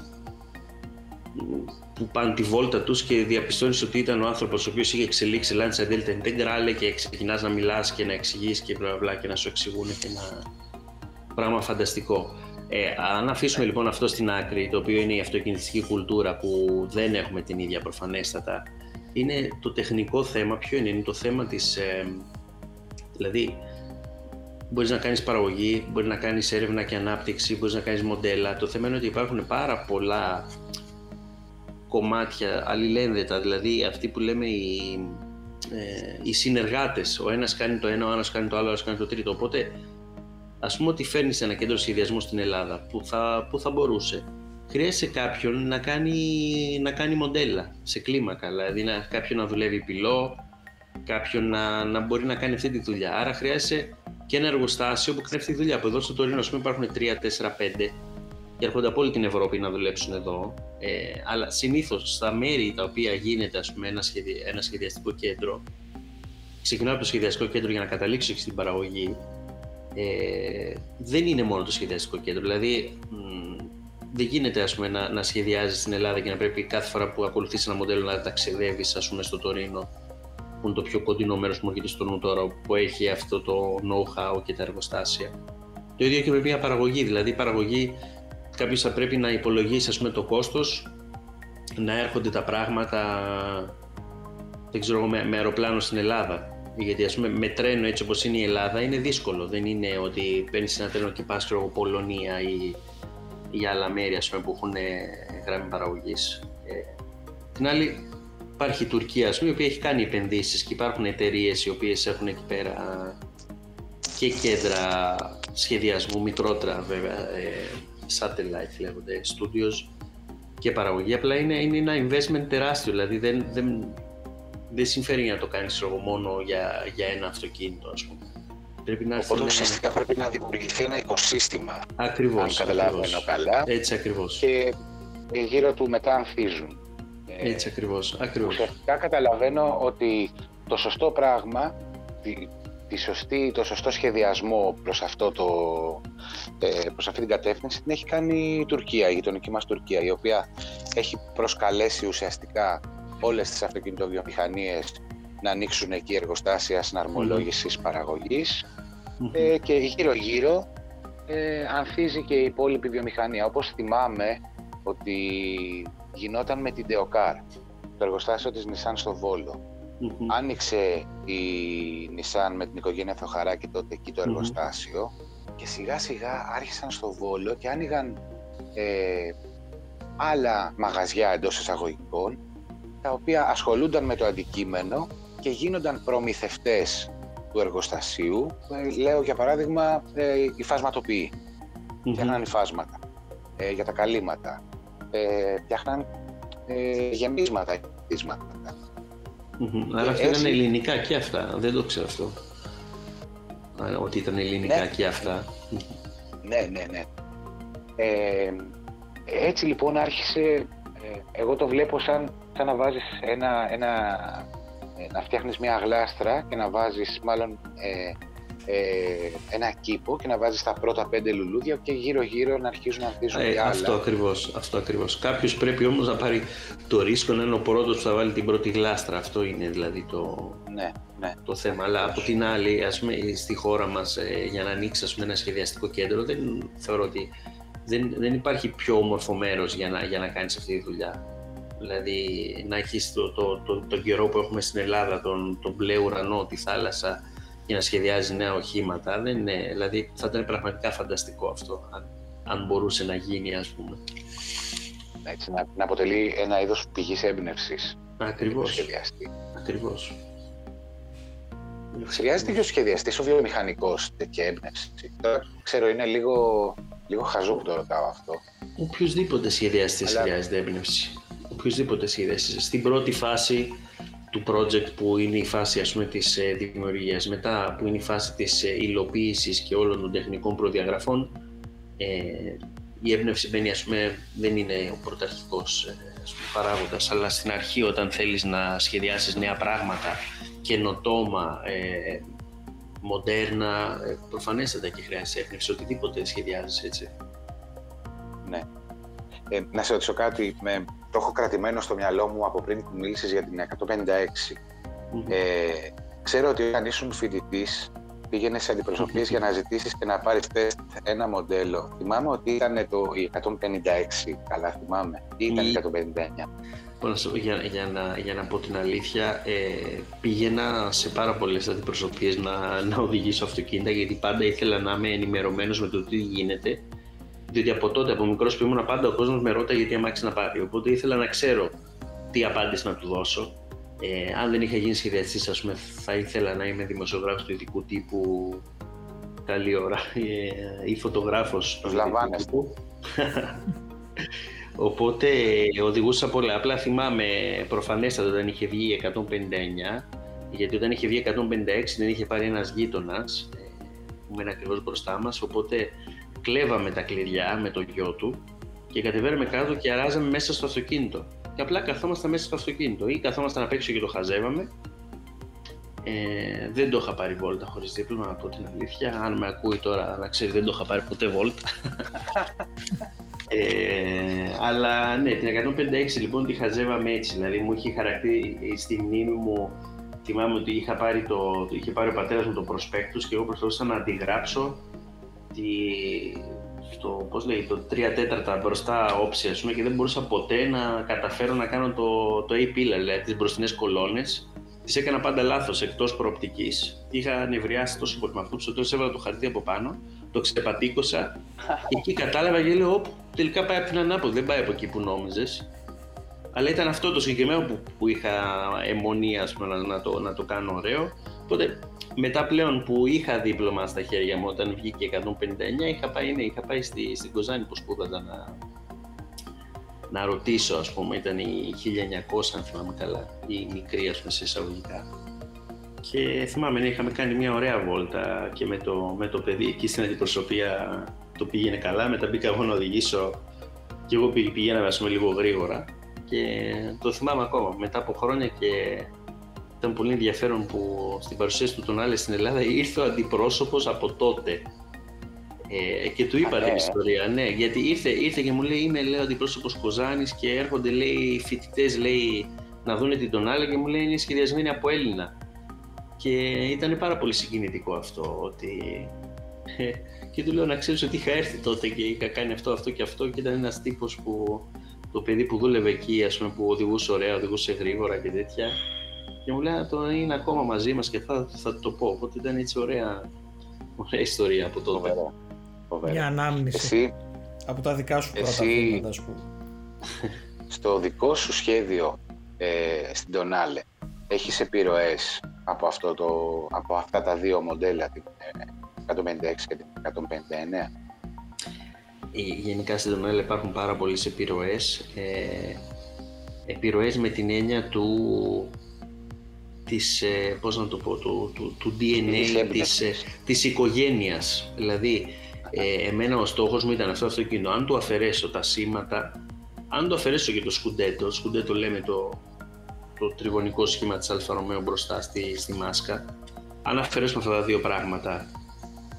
που πάνε τη βόλτα τους και διαπιστώνεις ότι ήταν ο άνθρωπος ο οποίος είχε εξελίξει Lancia Delta Integrale και ξεκινάς να μιλάς και να εξηγείς και μπλα και να σου εξηγούν και να, πράγμα φανταστικό. Ε, αν αφήσουμε λοιπόν αυτό στην άκρη, το οποίο είναι η αυτοκινητιστική κουλτούρα που δεν έχουμε την ίδια προφανέστατα, είναι το τεχνικό θέμα. Ποιο είναι, είναι το θέμα της... Ε, δηλαδή, μπορείς να κάνεις παραγωγή, μπορεί να κάνεις έρευνα και ανάπτυξη, μπορείς να κάνεις μοντέλα. Το θέμα είναι ότι υπάρχουν πάρα πολλά κομμάτια αλληλένδετα, δηλαδή αυτοί που λέμε οι, ε, οι συνεργάτες. Ο ένας κάνει το ένα, ο άλλος κάνει το άλλο, ο άλλος κάνει το τρίτο. Οπότε ας πούμε ότι φέρνεις ένα κέντρο σχεδιασμού στην Ελλάδα που θα, που θα μπορούσε, χρειάζεσαι κάποιον να κάνει, να κάνει μοντέλα σε κλίμακα, δηλαδή να, κάποιον να δουλεύει πυλό, κάποιον να, να μπορεί να κάνει αυτή τη δουλειά. Άρα χρειάζεσαι και ένα εργοστάσιο που κάνει αυτή τη δουλειά. Από εδώ στο Τωρίνο, ας πούμε, υπάρχουν 3, 4, 5 και έρχονται από όλη την Ευρώπη να δουλέψουν εδώ. Ε, αλλά συνήθως στα μέρη τα οποία γίνεται ας πούμε, ένα, ένα σχεδιαστικό κέντρο, ξεκινάω από το σχεδιαστικό κέντρο για να καταλήξω στην παραγωγή, ε, δεν είναι μόνο το σχεδιαστικό κέντρο. Δηλαδή, μ, δεν γίνεται ας πούμε, να, να σχεδιάζεις στην Ελλάδα και να πρέπει κάθε φορά που ακολουθείς ένα μοντέλο να ταξιδεύεις στο Τωρίνο, που είναι το πιο κοντινό μέρος που μου έρχεται στο νου τώρα, που έχει αυτό το know-how και τα εργοστάσια. Το ίδιο και με μια παραγωγή. Δηλαδή, η παραγωγή κάποιος θα πρέπει να υπολογίσει ας πούμε, το κόστος να έρχονται τα πράγματα δεν ξέρω, με, με αεροπλάνο στην Ελλάδα. Γιατί ας πούμε με τρένο έτσι όπως είναι η Ελλάδα είναι δύσκολο. Δεν είναι ότι παίρνεις ένα τρένο και πας ξέρω Πολωνία ή, ή άλλα μέρη ας πούμε, που έχουν γραμμή παραγωγής. Ε, την άλλη υπάρχει η Τουρκία ας πούμε, η οποία έχει κάνει επενδύσεις και υπάρχουν εταιρείες οι οποίες έχουν εκεί πέρα και κέντρα σχεδιασμού, μικρότερα βέβαια, ε, satellite λέγονται, studios και παραγωγή. Απλά είναι, είναι ένα investment τεράστιο, δηλαδή δεν, δεν, δεν συμφέρει να το κάνεις μόνο για, για ένα αυτοκίνητο, ας πούμε. Πρέπει να Οπότε ουσιαστικά πρέπει να δημιουργηθεί ένα οικοσύστημα. Ακριβώς. Αν καταλαβαίνω καλά. Έτσι ακριβώς. Και γύρω του μετά ανθίζουν. Έτσι ακριβώς. ακριβώς. Ουσιαστικά καταλαβαίνω ότι το σωστό πράγμα, τη σωστή, το σωστό σχεδιασμό προς, αυτό το, ε, προς αυτή την κατεύθυνση την έχει κάνει η Τουρκία, η γειτονική μας Τουρκία, η οποία έχει προσκαλέσει ουσιαστικά όλες τις αυτοκινητοβιομηχανίες να ανοίξουν εκεί εργοστάσια συναρμολόγησης mm. παραγωγής ε, και γύρω-γύρω ε, ανθίζει και η υπόλοιπη βιομηχανία. Όπως θυμάμαι ότι γινόταν με την Deocar, το εργοστάσιο της Nissan στο Βόλο mm Άνοιξε η Nissan με την οικογένεια Θεοχαράκη τότε εκεί το εργοστάσιο και σιγά σιγά άρχισαν στο Βόλο και άνοιγαν ε, άλλα μαγαζιά εντός εισαγωγικών τα οποία ασχολούνταν με το αντικείμενο και γίνονταν προμηθευτές του εργοστασίου. Ε, λέω για παράδειγμα ε, οι φασματοποιοί. Mm-hmm. Φτιάχναν υφάσματα ε, για τα καλύματα. Ε, φτιάχναν ε, γεμίσματα, γεμίσματα. Mm-hmm. Άρα αυτά ήταν ελληνικά και αυτά. Δεν το ξέρω αυτό. Ότι ήταν ελληνικά ναι. και αυτά. Ναι, ναι, ναι. Ε, έτσι λοιπόν άρχισε, ε, εγώ το βλέπω σαν, σαν να βάζεις ένα, ένα, ε, να φτιάχνεις μια γλάστρα και να βάζεις μάλλον ε, ε, ένα κήπο και να βάζεις τα πρώτα πέντε λουλούδια και γύρω γύρω να αρχίζουν να αρχίζουν ε, άλλα. Αυτό ακριβώς, αυτό ακριβώς. Κάποιος πρέπει όμως να πάρει το ρίσκο να είναι ο πρώτος που θα βάλει την πρώτη γλάστρα. Αυτό είναι δηλαδή το, ναι, ναι. το θέμα. Αλλά από την άλλη, ας πούμε, στη χώρα μας ε, για να ανοίξει ας πούμε, ένα σχεδιαστικό κέντρο δεν θεωρώ ότι δεν, δεν υπάρχει πιο όμορφο μέρος για να, για να κάνεις αυτή τη δουλειά. Δηλαδή να έχεις το, το, το, τον καιρό που έχουμε στην Ελλάδα, τον, τον μπλε ουρανό, τη θάλασσα, για να σχεδιάζει νέα οχήματα. Δεν είναι, δηλαδή θα ήταν πραγματικά φανταστικό αυτό, αν, αν μπορούσε να γίνει ας πούμε. Έτσι, να, να αποτελεί ένα είδος πηγής έμπνευσης. Ακριβώς. Σχεδιαστή. Ακριβώς. Χρειάζεται και ο σχεδιαστής, ο βιομηχανικός τέτοια έμπνευση. Τώρα ξέρω είναι λίγο, λίγο χαζό που το ρωτάω αυτό. Οποιοδήποτε σχεδιαστής Αλλά... χρειάζεται έμπνευση. Οποιοδήποτε σχεδιαστής. Στην πρώτη φάση του project που είναι η φάση ας πούμε της ε, δημιουργίας, μετά που είναι η φάση της ε, υλοποίησης και όλων των τεχνικών προδιαγραφών ε, η έμπνευση μπαίνει, ας πούμε, δεν είναι ο πρωταρχικός ε, ας πούμε, παράγοντας, αλλά στην αρχή όταν θέλεις να σχεδιάσεις νέα πράγματα, καινοτόμα, ε, μοντέρνα, ε, προφανέστατα και χρειάζεται έμπνευση, οτιδήποτε σχεδιάζεις έτσι. Ναι. Ε, να σε ρωτήσω κάτι, με, το έχω κρατημένο στο μυαλό μου από πριν που μίλησες για την 156. Ε, ξέρω ότι όταν ήσουν φοιτητής, πήγαινες σε αντιπροσωπείες για να ζητήσεις και να πάρεις τεστ ένα μοντέλο. Θυμάμαι ότι ήταν το 156, καλά θυμάμαι, ή ήταν η... 159. Για, για, να, για να πω την αλήθεια, ε, πήγαινα σε πάρα πολλές αντιπροσωπείες να, να οδηγήσω αυτοκίνητα γιατί πάντα ήθελα να είμαι ενημερωμένος με το τι γίνεται διότι από τότε, από μικρός που ήμουν πάντα, ο κόσμος με ρώταγε τι αμάξι να πάρει. Οπότε ήθελα να ξέρω τι απάντηση να του δώσω. Ε, αν δεν είχα γίνει σχεδιαστής, ας πούμε, θα ήθελα να είμαι δημοσιογράφος του ειδικού τύπου. Καλή ώρα. Ε, ή φωτογράφος του ειδικού τύπου. Οπότε οδηγούσα πολλά. Απλά θυμάμαι προφανέστατα όταν είχε βγει 159, γιατί όταν είχε βγει 156 δεν είχε πάρει ένας γείτονας ε, που μένει ακριβώς μπροστά μας. Οπότε κλέβαμε τα κλειδιά με το γιο του και κατεβαίναμε κάτω και αράζαμε μέσα στο αυτοκίνητο. Και απλά καθόμασταν μέσα στο αυτοκίνητο ή καθόμασταν απ' έξω και το χαζεύαμε. Ε, δεν το είχα πάρει βόλτα χωρίς δίπλωμα, να πω την αλήθεια. Αν με ακούει τώρα, να ξέρει, δεν το είχα πάρει ποτέ βόλτα. ε, αλλά ναι, την 156 λοιπόν τη χαζεύαμε έτσι. Δηλαδή μου είχε χαρακτεί στη μνήμη μου. Θυμάμαι ότι είχα πάρει το, είχε πάρει ο πατέρας μου το προσπέκτους και εγώ προσπαθούσα να αντιγράψω τη, στο πώς λέει, το 3 τέταρτα μπροστά όψη, ας πούμε, και δεν μπορούσα ποτέ να καταφέρω να κάνω το, το A-pillar, δηλαδή τις μπροστινές κολόνες. Τις έκανα πάντα λάθος, εκτός προοπτικής. Είχα νευριάσει τόσο πολύ με αυτό, που στο τέλος έβαλα το χαρτί από πάνω, το ξεπατήκωσα και εκεί κατάλαβα και λέω, τελικά πάει από την ανάποδη, δεν πάει από εκεί που νόμιζες. Αλλά ήταν αυτό το συγκεκριμένο που, που είχα αιμονή, ας πούμε, να, να, το, να το κάνω ωραίο. Οπότε μετά πλέον που είχα δίπλωμα στα χέρια μου όταν βγήκε 159, είχα πάει, ναι, είχα πάει στη, στην Κοζάνη που σπούδαζα να, να ρωτήσω, ας πούμε, ήταν η 1900, αν θυμάμαι καλά, η μικρή, ας πούμε, σε εισαγωγικά. Και θυμάμαι, ναι, είχαμε κάνει μια ωραία βόλτα και με το, με το παιδί εκεί στην αντιπροσωπεία το πήγαινε καλά, μετά μπήκα εγώ να οδηγήσω και εγώ πηγαίναμε, ας πούμε, λίγο γρήγορα και το θυμάμαι ακόμα, μετά από χρόνια και ήταν πολύ ενδιαφέρον που στην παρουσίαση του τον Άλε στην Ελλάδα ήρθε ο αντιπρόσωπος από τότε. Ε, και του είπα την ναι. ιστορία, ναι, γιατί ήρθε, ήρθε και μου λέει είμαι λέω αντιπρόσωπος Κοζάνης και έρχονται λέει φοιτητές λέει να δούνε την τον Άλε και μου λέει είναι σχεδιασμένη από Έλληνα. Και ήταν πάρα πολύ συγκινητικό αυτό ότι... Ε, και του λέω να ξέρεις ότι είχα έρθει τότε και είχα κάνει αυτό, αυτό και αυτό και ήταν ένας τύπος που το παιδί που δούλευε εκεί, ας πούμε, που οδηγούσε ωραία, οδηγούσε γρήγορα και τέτοια, και μου λέει το είναι ακόμα μαζί μας και θα, θα το πω. Οπότε ήταν έτσι ωραία, ωραία ιστορία από τότε. Φοβερά. Μια ανάμνηση Εσύ, από τα δικά σου πρώτα βήματα, ας πούμε. Στο δικό σου σχέδιο ε, στην Τονάλε, έχεις επιρροές από, αυτό το, από αυτά τα δύο μοντέλα, την 156 ε, και την 159. Ε, γενικά στην Τονάλε υπάρχουν πάρα πολλές επιρροές. Ε, επιρροές με την έννοια του της, ε, πώς να το πω, του, του, του DNA της, ε, της οικογένειας. Δηλαδή, ε, εμένα ο στόχος μου ήταν αυτό το αυτοκίνητο. Αν του αφαιρέσω τα σήματα, αν το αφαιρέσω και το σκουντέτο, σκουντέτο λέμε το, το τριγωνικό σχήμα της Alfa Romeo μπροστά στη, στη μάσκα, αν αφαιρέσουμε αυτά τα δύο πράγματα,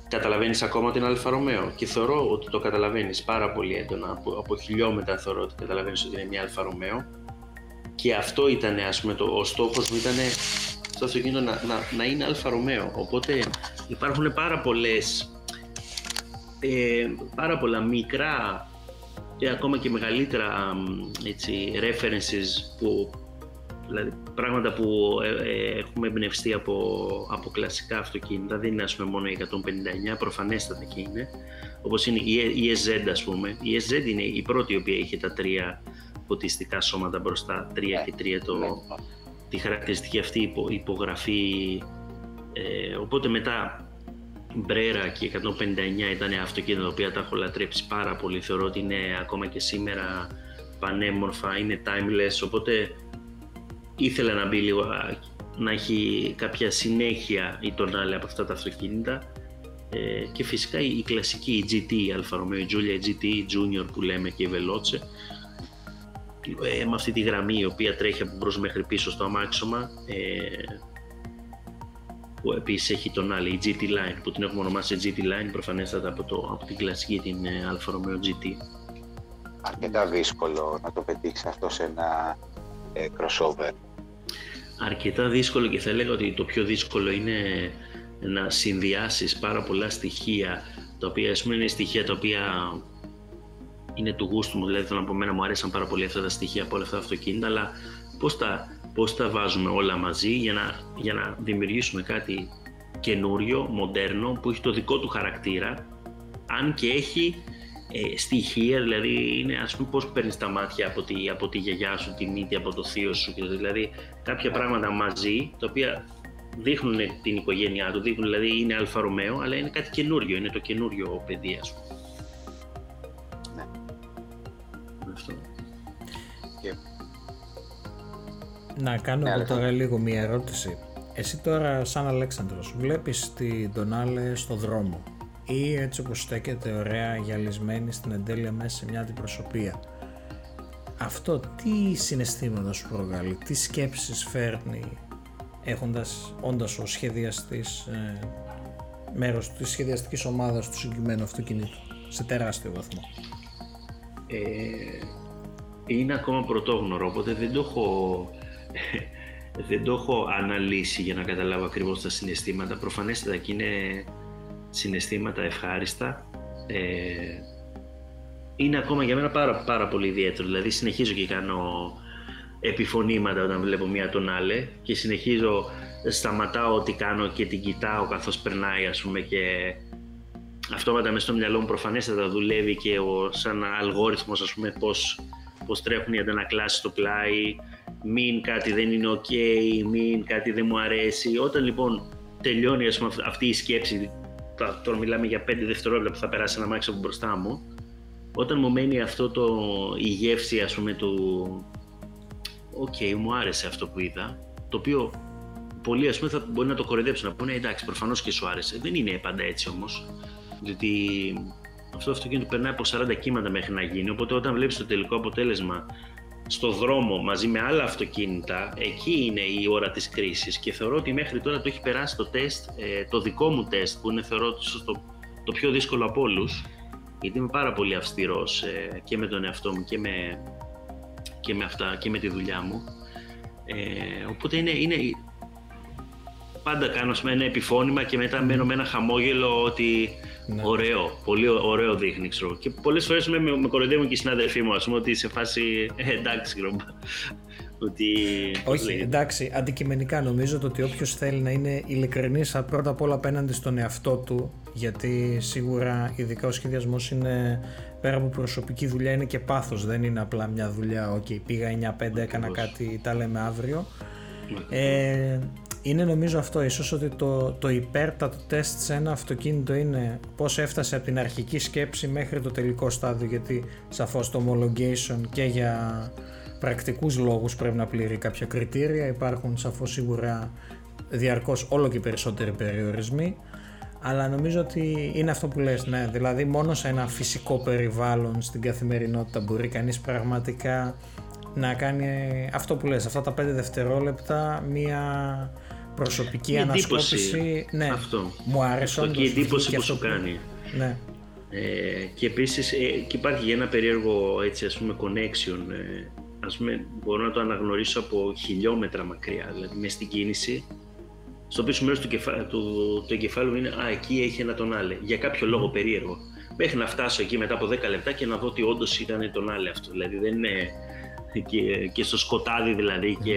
καταλαβαίνεις ακόμα ότι είναι Alfa Romeo και θεωρώ ότι το καταλαβαίνεις πάρα πολύ έντονα. Από, από χιλιόμετρα θεωρώ ότι καταλαβαίνεις ότι είναι μια Alfa Romeo και αυτό ήταν ας πούμε, το, ο στόχος μου ήταν στο αυτοκίνητο να, να, να είναι Alfa Romeo. Οπότε υπάρχουν πάρα πολλές, ε, πάρα πολλά μικρά και ακόμα και μεγαλύτερα έτσι, references που δηλαδή πράγματα που ε, ε, έχουμε εμπνευστεί από, από κλασικά αυτοκίνητα, δεν είναι ας πούμε μόνο η 159, προφανέστατα και είναι, όπως είναι η, η SZ ας πούμε. Η SZ είναι η πρώτη η οποία είχε τα τρία φωτιστικά σώματα μπροστά, 3 ναι, και 3 το, ναι. τη χαρακτηριστική αυτή υπο, υπογραφή. Ε, οπότε μετά Μπρέρα και 159 ήταν αυτοκίνητα τα οποία τα έχω λατρέψει πάρα πολύ. Θεωρώ ότι είναι ακόμα και σήμερα πανέμορφα, είναι timeless, οπότε ήθελα να μπει λίγο, να έχει κάποια συνέχεια η τονάλη από αυτά τα αυτοκίνητα ε, και φυσικά η, κλασική η GT, η Alfa Romeo, η Giulia GT, η Junior που λέμε και η Veloce ε, με αυτή τη γραμμή η οποία τρέχει από μπρος μέχρι πίσω στο αμάξωμα ε, που επίσης έχει τον άλλη, η GT Line που την έχουμε ονομάσει GT Line προφανέστατα από, το, από την κλασική την ε, Alfa Romeo GT. Αρκετά δύσκολο να το πετύχεις αυτό σε ένα ε, crossover. Αρκετά δύσκολο και θα έλεγα ότι το πιο δύσκολο είναι να συνδυάσεις πάρα πολλά στοιχεία τα οποία ας πούμε είναι στοιχεία τα οποία είναι του γούστου μου, δηλαδή θέλω να πω μένα μου αρέσαν πάρα πολύ αυτά τα στοιχεία από όλα αυτά τα αυτοκίνητα, αλλά πώς τα, πώς τα βάζουμε όλα μαζί για να, για να δημιουργήσουμε κάτι καινούριο, μοντέρνο, που έχει το δικό του χαρακτήρα, αν και έχει ε, στοιχεία, δηλαδή είναι ας πούμε πώς παίρνεις τα μάτια από τη, από τη γιαγιά σου, τη μύτη από το θείο σου, δηλαδή κάποια πράγματα μαζί, τα οποία δείχνουν την οικογένειά του, δείχνουν δηλαδή είναι Alfa Romeo, αλλά είναι κάτι καινούριο, είναι το καινούριο παιδί ας πούμε. Να κάνω ναι, τώρα λίγο μία ερώτηση. Εσύ τώρα σαν Αλέξανδρος βλέπεις την Ντονάλε στο δρόμο ή έτσι όπως στέκεται ωραία γυαλισμένη στην εντέλεια μέσα σε μια αντιπροσωπεία; Αυτό τι συναισθήματα σου προβάλλει, τι σκέψεις φέρνει έχοντας, όντας ο σχεδιαστής ε, μέρος της σχεδιαστικής ομάδας του συγκεκριμένου αυτοκινήτου σε τεράστιο βαθμό; Ε, είναι ακόμα πρωτόγνωρο, οπότε δεν το έχω δεν το έχω αναλύσει για να καταλάβω ακριβώς τα συναισθήματα. Προφανέστατα και είναι συναισθήματα ευχάριστα. Ε, είναι ακόμα για μένα πάρα, πάρα πολύ ιδιαίτερο. Δηλαδή συνεχίζω και κάνω επιφωνήματα όταν βλέπω μία τον άλλη και συνεχίζω, σταματάω ό,τι κάνω και την κοιτάω καθώς περνάει ας πούμε και αυτόματα μέσα στο μυαλό μου προφανέστατα δουλεύει και ο, σαν αλγόριθμος ας πούμε πώς, πώς τρέχουν οι αντανακλάσεις στο πλάι, μην κάτι δεν είναι ok, μην κάτι δεν μου αρέσει. Όταν λοιπόν τελειώνει ας πούμε, αυτή η σκέψη, τώρα μιλάμε για 5 δευτερόλεπτα που θα περάσει ένα αμάξι από μπροστά μου, όταν μου μένει αυτό το, η γεύση ας πούμε του «Οκ, okay, μου άρεσε αυτό που είδα», το οποίο πολλοί ας πούμε θα μπορεί να το κοροϊδέψουν, να πούνε «Εντάξει, προφανώς και σου άρεσε». Δεν είναι πάντα έτσι όμως, διότι αυτό το αυτοκίνητο περνάει από 40 κύματα μέχρι να γίνει, οπότε όταν βλέπεις το τελικό αποτέλεσμα στο δρόμο μαζί με άλλα αυτοκίνητα, εκεί είναι η ώρα της κρίσης και θεωρώ ότι μέχρι τώρα το έχει περάσει το τεστ, ε, το δικό μου τεστ που είναι θεωρώ το, το πιο δύσκολο από όλους γιατί είμαι πάρα πολύ αυστηρός ε, και με τον εαυτό μου και με, και με αυτά και με τη δουλειά μου. Ε, οπότε είναι, είναι, πάντα κάνω ένα επιφώνημα και μετά μένω με ένα χαμόγελο ότι ναι. ωραίο, πολύ ωραίο δείχνει ξέρω. Και πολλές φορές με, με, με κοροϊδεύουν και οι συνάδελφοί μου, ας πούμε, ότι σε φάση ε, εντάξει, ξέρω, ότι... Όχι, εντάξει, αντικειμενικά νομίζω ότι όποιος θέλει να είναι ειλικρινής πρώτα απ' όλα απέναντι στον εαυτό του, γιατί σίγουρα ειδικά ο σχεδιασμός είναι πέρα από προσωπική δουλειά είναι και πάθος. Δεν είναι απλά μια δουλειά. OK, okay, πήγα 9-5, έκανα κάτι, τα λέμε αύριο. Ε, είναι νομίζω αυτό, ίσως ότι το, το υπέρτατο τεστ σε ένα αυτοκίνητο είναι πώς έφτασε από την αρχική σκέψη μέχρι το τελικό στάδιο γιατί σαφώς το homologation και για πρακτικούς λόγους πρέπει να πληρεί κάποια κριτήρια, υπάρχουν σαφώς σίγουρα διαρκώς όλο και περισσότεροι περιορισμοί αλλά νομίζω ότι είναι αυτό που λες, ναι, δηλαδή μόνο σε ένα φυσικό περιβάλλον στην καθημερινότητα μπορεί κανείς πραγματικά να κάνει αυτό που λες, αυτά τα 5 δευτερόλεπτα μία προσωπική Μια ανασκόπηση. Ναι, αυτό. μου άρεσε αυτό και η εντύπωση που σου κάνει. Ναι. Ε, και επίσης ε, και υπάρχει ένα περίεργο έτσι ας πούμε connection ε, ας πούμε μπορώ να το αναγνωρίσω από χιλιόμετρα μακριά δηλαδή μέσα στην κίνηση στο πίσω μέρος του, κεφα... του, του εγκεφάλου είναι «Α, εκεί έχει ένα τον άλλο». Για κάποιο λόγο περίεργο. Μέχρι να φτάσω εκεί μετά από 10 λεπτά και να δω ότι όντως ήταν τον άλλο αυτό. Δηλαδή δεν είναι και, και στο σκοτάδι δηλαδή και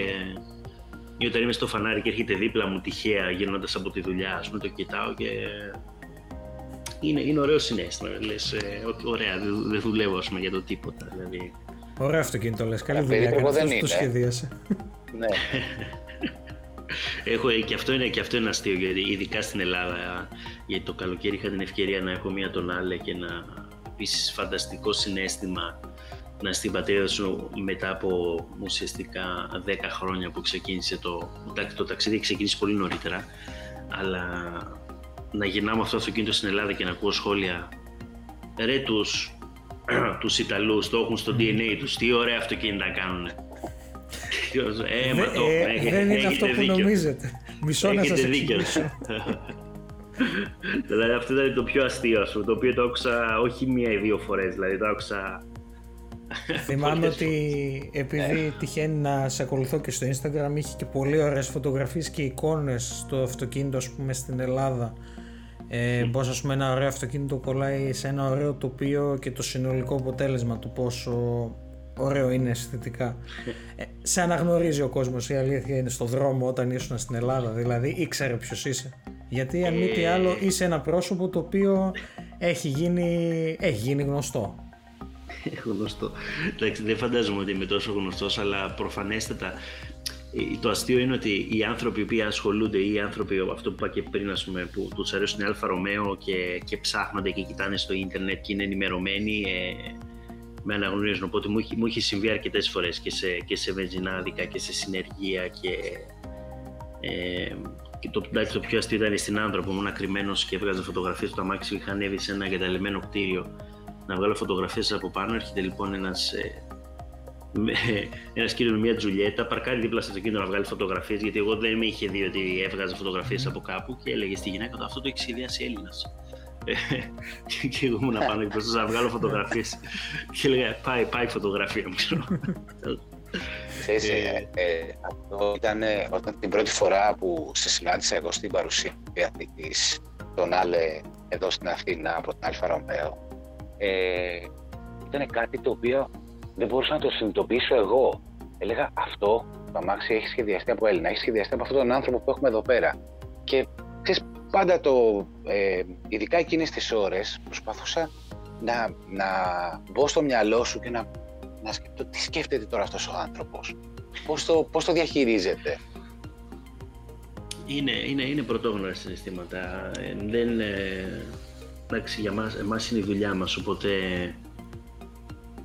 ή όταν είμαι στο φανάρι και έρχεται δίπλα μου τυχαία γυρνώντας από τη δουλειά, ας πούμε, το κοιτάω και. Είναι, είναι ωραίο συνέστημα. Λες, ε, ωραία, δεν, δεν δουλεύω πούμε, για το τίποτα. Δηλαδή. Ωραίο αυτοκίνητο λες. Καλή δουλειά. Κάτι το σχεδίασε. ναι. Έχω, ε, και, αυτό είναι, και αυτό είναι αστείο, γιατί ειδικά στην Ελλάδα, γιατί το καλοκαίρι είχα την ευκαιρία να έχω μία τον άλλο και να επίσης φανταστικό συνέστημα να στην πατρίδα σου μετά από ουσιαστικά 10 χρόνια που ξεκίνησε το, το ταξίδι έχει ξεκινήσει πολύ νωρίτερα αλλά να γυρνάω με αυτό το αυτοκίνητο στην Ελλάδα και να ακούω σχόλια ρε τους, τους Ιταλούς το έχουν στο DNA τους τι ωραία αυτοκίνητα κάνουν ε, ε, δεν είναι αυτό που νομίζετε. Μισό να σας εξηγήσω. Δηλαδή αυτό ήταν το πιο αστείο το οποίο το άκουσα όχι μία ή δύο φορές δηλαδή το άκουσα Θυμάμαι ότι επειδή τυχαίνει να σε ακολουθώ και στο Instagram είχε και πολύ ωραίες φωτογραφίες και εικόνες στο αυτοκίνητο ας πούμε στην Ελλάδα ε, πώς ας πούμε ένα ωραίο αυτοκίνητο κολλάει σε ένα ωραίο τοπίο και το συνολικό αποτέλεσμα του πόσο ωραίο είναι αισθητικά. Ε, σε αναγνωρίζει ο κόσμος, η αλήθεια είναι στο δρόμο όταν ήσουν στην Ελλάδα, δηλαδή ήξερε ποιος είσαι. Γιατί αν μη τι άλλο είσαι ένα πρόσωπο το οποίο έχει γίνει, έχει γίνει γνωστό. γνωστό. Εντάξει, δεν φαντάζομαι ότι είμαι τόσο γνωστός, αλλά προφανέστατα ε, το αστείο είναι ότι οι άνθρωποι που ασχολούνται ή οι άνθρωποι, αυτό που είπα και πριν, ας πούμε, που τους αρέσουν η Alfa Romeo και, και ψάχνονται και κοιτάνε στο ίντερνετ και είναι ενημερωμένοι, ε, με αναγνωρίζουν. Οπότε μου, μου έχει συμβεί αρκετές φορές και σε, και σε βενζινάδικα και σε συνεργεία και. Ε, και το, το πιο αστείο ήταν στην άνθρωπο, ήμουν κρυμμένο και έβγαζα φωτογραφίες του αμάξι που είχα ανέβει σε ένα εγκαταλειμμένο κτίριο να βγάλω φωτογραφίες από πάνω. Έρχεται λοιπόν ένας, ε, ένας κύριος με μια τζουλιέτα, παρκάρει δίπλα στο αυτοκίνητο να βγάλει φωτογραφίες, γιατί εγώ δεν με είχε δει ότι έβγαζε φωτογραφίες από κάπου και έλεγε στη γυναίκα του αυτό το έχεις σχεδιάσει Έλληνας. και εγώ ήμουν πάνω και προσπαθούσα να βγάλω φωτογραφίες και έλεγα πάει, πάει φωτογραφία μου. Ξέρεις, ε, ε, αυτό ήταν όταν την πρώτη φορά που σε συνάντησα εγώ στην παρουσίαση της Tonale εδώ στην Αθήνα από την Alfa Romeo ε, ήταν κάτι το οποίο δεν μπορούσα να το συνειδητοποιήσω εγώ. Έλεγα αυτό το αμάξι έχει σχεδιαστεί από Έλληνα, έχει σχεδιαστεί από αυτόν τον άνθρωπο που έχουμε εδώ πέρα. Και ξέρεις, πάντα το, ε, ειδικά εκείνες τις ώρες, προσπαθούσα να, να μπω στο μυαλό σου και να, να σκεφτώ τι σκέφτεται τώρα αυτός ο άνθρωπος; Πώς το, πώς το διαχειρίζεται; Είναι, είναι, είναι πρωτόγνωρα συναισθήματα. Ε, δεν, ε, εντάξει, για μας, εμάς είναι η δουλειά μας, οπότε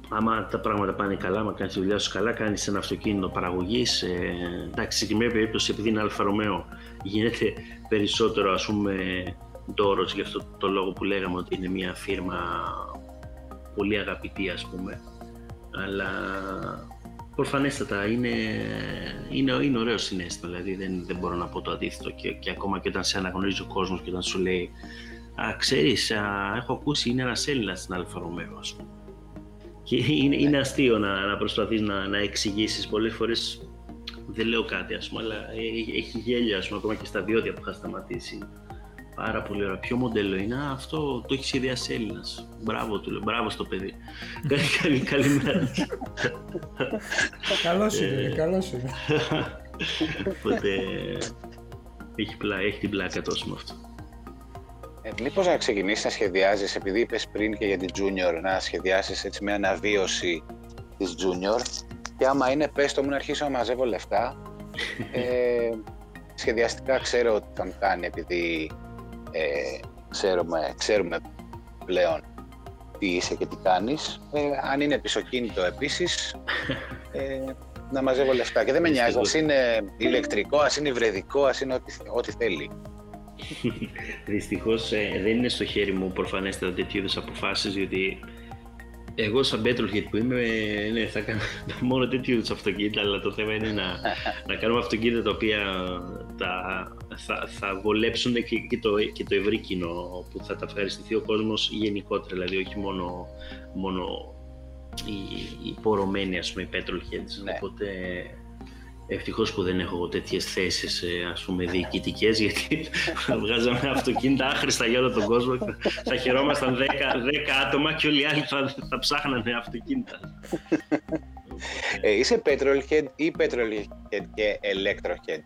άμα τα πράγματα πάνε καλά, άμα κάνεις τη δουλειά σου καλά, κάνεις ένα αυτοκίνητο παραγωγής. Ε, εντάξει, στη συγκεκριμένη περίπτωση, επειδή είναι Alfa Romeo, γίνεται περισσότερο ας πούμε ντόρος γι' αυτό το λόγο που λέγαμε ότι είναι μια φίρμα πολύ αγαπητή, ας πούμε. Αλλά προφανέστατα είναι, είναι, είναι ωραίο συναίσθημα, δηλαδή δεν, δεν μπορώ να πω το αντίθετο και, και ακόμα και όταν σε αναγνωρίζει ο κόσμος και όταν σου λέει «Α, ξέρεις, α, έχω ακούσει είναι ένας Έλληνας στην Alfa Romeo», ας πούμε και είναι, είναι αστείο να, να προσπαθείς να, να εξηγήσεις πολλές φορές δεν λέω κάτι ας πούμε, αλλά έχει γέλιο ας πούμε, ακόμα και στα διόδια που είχα σταματήσει. Πάρα πολύ ωραία. Ποιο μοντέλο είναι, αυτό το έχει σχεδιάσει Έλληνας. Μπράβο του λέω, μπράβο στο παιδί. καλή, καλημέρα. καλό είναι, καλό είναι. Οπότε έχει, έχει την πλάκα τόσο με αυτό. Ε, μήπως να ξεκινήσεις να σχεδιάζεις, επειδή είπες πριν και για την Junior, να σχεδιάσεις έτσι μια αναβίωση της Junior και άμα είναι πες το μου να αρχίσω να μαζεύω λεφτά. Ε, σχεδιαστικά ξέρω ότι θα μου κάνει επειδή ε, ξέρουμε, ξέρουμε πλέον τι είσαι και τι κάνεις. Ε, αν είναι πισωκίνητο επίσης, ε, να μαζεύω λεφτά. Και δεν με νοιάζει, ας είναι ηλεκτρικό, ας είναι υβρεδικό, ας είναι ό,τι, ό,τι θέλει. Δυστυχώς ε, δεν είναι στο χέρι μου προφανέστερα τέτοιου είδους αποφάσεις, διότι εγώ σαν petrolhead που είμαι, ναι, θα κάνω μόνο τέτοιου είδους αυτοκίνητα, αλλά το θέμα είναι να, να κάνουμε αυτοκίνητα τα οποία τα, θα, θα βολέψουν και, και, το, και το ευρύ κοινό, που θα τα ευχαριστηθεί ο κόσμος γενικότερα, δηλαδή όχι μόνο, μόνο οι, οι πορωμένοι, ας πούμε, οι petrolheads. Ναι. Οπότε Ευτυχώς που δεν έχω τέτοιες θέσεις ας πούμε διοικητικές, γιατί θα βγάζαμε αυτοκίνητα άχρηστα για όλο τον κόσμο. Θα χαιρόμασταν 10, 10 άτομα και όλοι οι άλλοι θα, θα ψάχνανε αυτοκίνητα. Ε, είσαι petrolhead ή petrolhead και electrohead.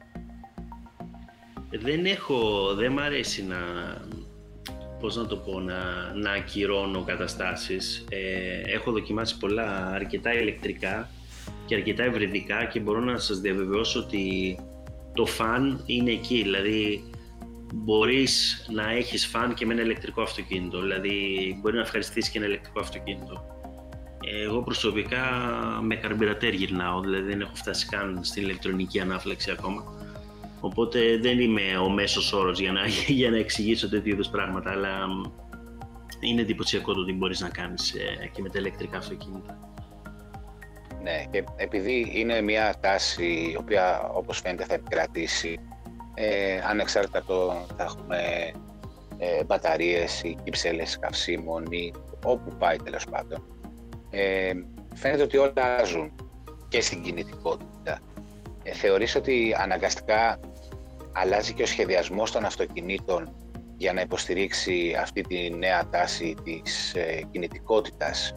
Δεν έχω, δεν μ' αρέσει να, πώς να το πω, να, να ακυρώνω καταστάσεις. Ε, έχω δοκιμάσει πολλά αρκετά ηλεκτρικά και αρκετά ευρυδικά και μπορώ να σας διαβεβαιώσω ότι το φαν είναι εκεί, δηλαδή μπορείς να έχεις φαν και με ένα ηλεκτρικό αυτοκίνητο, δηλαδή μπορεί να ευχαριστήσεις και ένα ηλεκτρικό αυτοκίνητο. Εγώ προσωπικά με καρμπυρατέρ γυρνάω, δηλαδή δεν έχω φτάσει καν στην ηλεκτρονική ανάφλεξη ακόμα. Οπότε δεν είμαι ο μέσος όρος για να, για να εξηγήσω τέτοιου είδους πράγματα, αλλά είναι εντυπωσιακό το ότι μπορείς να κάνεις ε, και με τα ηλεκτρικά αυτοκίνητα. Ναι, και επειδή είναι μια τάση η οποία όπως φαίνεται θα επικρατήσει ε, ανεξάρτητα το θα έχουμε ε, μπαταρίες ή κυψέλες καυσίμων ή όπου πάει τέλος πάντων. Ε, φαίνεται ότι όλα αλλάζουν και στην κινητικότητα. Ε, θεωρείς ότι αναγκαστικά αλλάζει και ο σχεδιασμός των αυτοκινήτων για να υποστηρίξει αυτή τη νέα τάση της ε, κινητικότητας;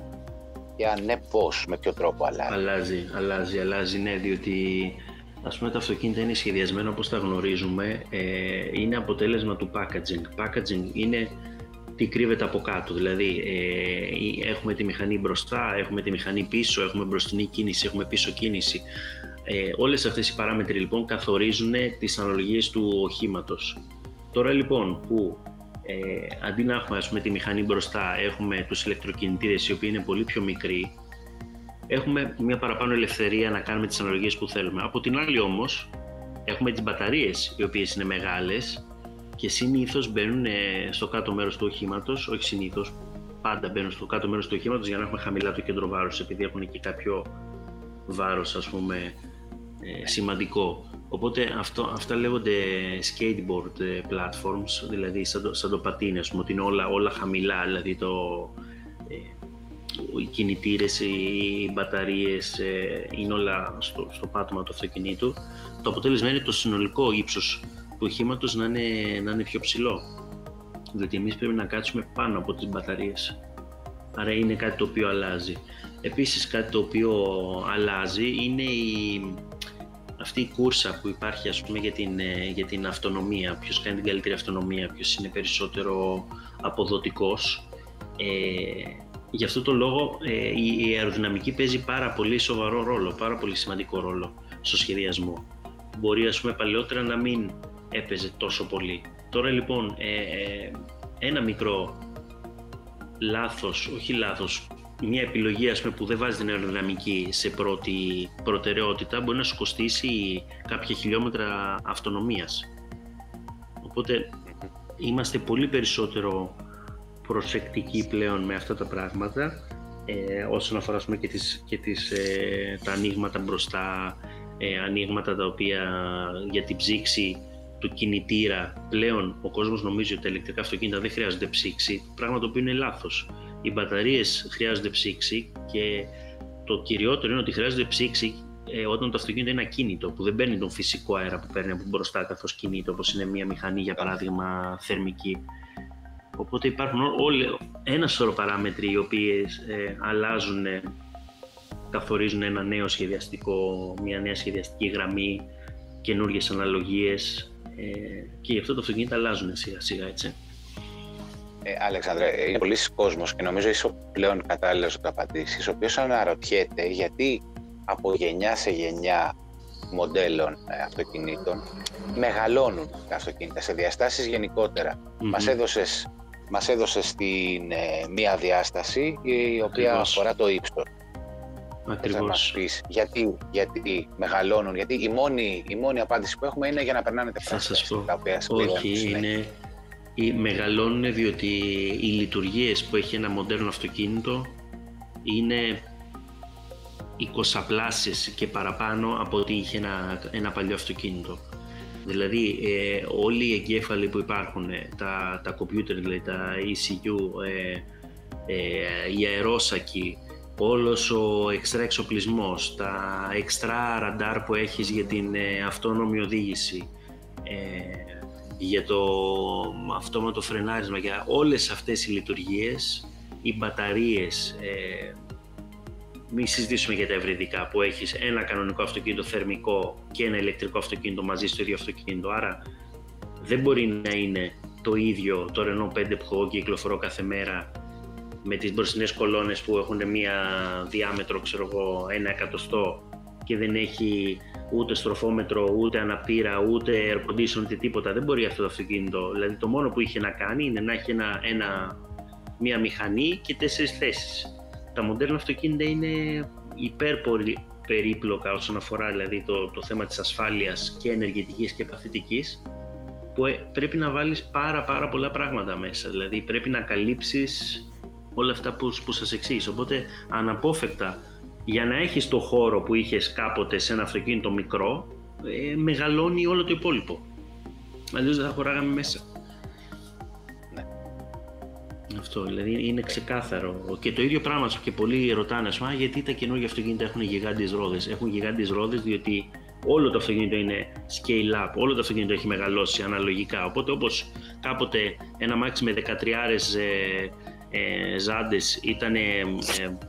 Και αν ναι πώς, με ποιο τρόπο αλλάζει. Αλλάζει, αλλάζει, αλλάζει, ναι, διότι ας πούμε τα αυτοκίνητα είναι σχεδιασμένα όπως τα γνωρίζουμε, ε, είναι αποτέλεσμα του packaging. Packaging είναι τι κρύβεται από κάτω, δηλαδή ε, έχουμε τη μηχανή μπροστά, έχουμε τη μηχανή πίσω, έχουμε μπροστινή κίνηση, έχουμε πίσω κίνηση. Ε, όλες αυτές οι παράμετροι λοιπόν καθορίζουν τις αναλογίες του οχήματος. Τώρα λοιπόν που ε, αντί να έχουμε ας πούμε, τη μηχανή μπροστά, έχουμε τους ηλεκτροκινητήρες οι οποίοι είναι πολύ πιο μικροί, έχουμε μια παραπάνω ελευθερία να κάνουμε τις αναλογίες που θέλουμε. Από την άλλη όμως, έχουμε τις μπαταρίες οι οποίες είναι μεγάλες και συνήθως μπαίνουν ε, στο κάτω μέρος του οχήματος, όχι συνήθως, πάντα μπαίνουν στο κάτω μέρος του οχήματος για να έχουμε χαμηλά το κέντρο βάρους, επειδή έχουν και κάποιο βάρος ας πούμε ε, σημαντικό. Οπότε αυτό, αυτά λέγονται skateboard ε, platforms, δηλαδή σαν το, σαν το πατίνι, ας πούμε, ότι είναι όλα, όλα χαμηλά, δηλαδή το, ε, οι κινητήρες, οι μπαταρίες ε, είναι όλα στο, στο πάτωμα του αυτοκινήτου. Το αποτέλεσμα είναι το συνολικό ύψος του οχήματος να είναι, να είναι πιο ψηλό. Δηλαδή εμείς πρέπει να κάτσουμε πάνω από τις μπαταρίες. Άρα είναι κάτι το οποίο αλλάζει. Επίσης κάτι το οποίο αλλάζει είναι η, αυτή η κούρσα που υπάρχει ας πούμε για την, ε, για την αυτονομία. Ποιος κάνει την καλύτερη αυτονομία, ποιος είναι περισσότερο αποδοτικός. Ε, γι' αυτό το λόγο ε, η, η αεροδυναμική παίζει πάρα πολύ σοβαρό ρόλο, πάρα πολύ σημαντικό ρόλο στο σχεδιασμό. Μπορεί ας πούμε παλαιότερα να μην έπαιζε τόσο πολύ. Τώρα λοιπόν ε, ε ένα μικρό λάθος, όχι λάθος, μια επιλογή ας πούμε, που δεν βάζει την αεροδυναμική σε πρώτη προτεραιότητα μπορεί να σου κοστίσει κάποια χιλιόμετρα αυτονομίας. Οπότε είμαστε πολύ περισσότερο προσεκτικοί πλέον με αυτά τα πράγματα ε, όσον αφορά πούμε, και, τις, και τις, ε, τα ανοίγματα μπροστά, ε, ανοίγματα τα οποία για την ψήξη του κινητήρα πλέον ο κόσμος νομίζει ότι τα ηλεκτρικά αυτοκίνητα δεν χρειάζονται ψήξη, πράγμα το οποίο είναι λάθος. Οι μπαταρίες χρειάζονται ψήξη και το κυριότερο είναι ότι χρειάζονται ψήξη ε, όταν το αυτοκίνητο είναι ακίνητο, που δεν παίρνει τον φυσικό αέρα που παίρνει από μπροστά καθώς κινείται, όπως είναι μια μηχανή για παράδειγμα θερμική. Οπότε υπάρχουν όλοι, ένα σωρό παράμετροι οι οποίες ε, αλλάζουν, καθορίζουν ένα νέο σχεδιαστικό, μια νέα σχεδιαστική γραμμή, καινούργιες αναλογίες, ε, και γι' αυτό το αυτοκίνητο αλλάζουν σιγά σιγά έτσι. Ε, Αλεξάνδρε, είναι πολλοί κόσμος και νομίζω είσαι πλέον κατάλληλος να το απαντήσεις, ο οποίος αναρωτιέται γιατί από γενιά σε γενιά μοντέλων ε, αυτοκινήτων μεγαλώνουν τα αυτοκίνητα σε διαστάσεις γενικότερα. Mm-hmm. Μας έδωσες, μας έδωσες την ε, μία διάσταση η οποία αφορά το ύψος. Ακριβώς. πεις γιατί, γιατί μεγαλώνουν, γιατί η μόνη, η μόνη απάντηση που έχουμε είναι για να περνάνε τα πράγματα. Θα σας πω, όχι, είναι, οι μεγαλώνουν διότι οι λειτουργίες που έχει ένα μοντέρνο αυτοκίνητο είναι 20 πλάσεις και παραπάνω από ό,τι είχε ένα, ένα παλιό αυτοκίνητο. Δηλαδή ε, όλοι οι εγκέφαλοι που υπάρχουν, ε, τα, τα computer, δηλαδή τα ECU, ε, ε, οι αερόσακοι, όλος ο εξτρά εξοπλισμός, τα εξτρά ραντάρ που έχεις για την ε, αυτόνομη οδήγηση, ε, για το αυτόματο φρενάρισμα, για όλες αυτές οι λειτουργίες, οι μπαταρίες, ε, μην συζητήσουμε για τα ευρυδικά που έχεις ένα κανονικό αυτοκίνητο θερμικό και ένα ηλεκτρικό αυτοκίνητο μαζί στο ίδιο αυτοκίνητο, άρα δεν μπορεί να είναι το ίδιο το Renault 5 που εγώ κυκλοφορώ κάθε μέρα με τις μπροστινές κολόνες που έχουν μία διάμετρο, ξέρω εγώ, ένα εκατοστό και δεν έχει ούτε στροφόμετρο, ούτε αναπτήρα, ούτε air condition, ούτε τίποτα. Δεν μπορεί αυτό το αυτοκίνητο. Δηλαδή το μόνο που είχε να κάνει είναι να έχει ένα, ένα, μία μηχανή και τέσσερις θέσεις. Τα μοντέρνα αυτοκίνητα είναι υπέρπολη περίπλοκα όσον αφορά δηλαδή το, το θέμα της ασφάλειας και ενεργητικής και παθητικής που ε, πρέπει να βάλεις πάρα πάρα πολλά πράγματα μέσα. Δηλαδή πρέπει να καλύψεις όλα αυτά που, που σας εξήγησα. Οπότε αναπόφευκτα για να έχεις το χώρο που είχες κάποτε σε ένα αυτοκίνητο μικρό ε, μεγαλώνει όλο το υπόλοιπο. Αλλιώς δεν θα χωράγαμε μέσα. Ναι. Αυτό δηλαδή είναι ξεκάθαρο. Και το ίδιο πράγμα και πολλοί ρωτάνε, α γιατί τα καινούργια αυτοκίνητα έχουν γιγάντιες ρόδες; Έχουν γιγάντιες ρόδες διότι όλο το αυτοκίνητο είναι scale up, όλο το αυτοκίνητο έχει μεγαλώσει αναλογικά. Οπότε όπως κάποτε ένα μάξι με 13 ε, ε, ζάντες ήταν, ε,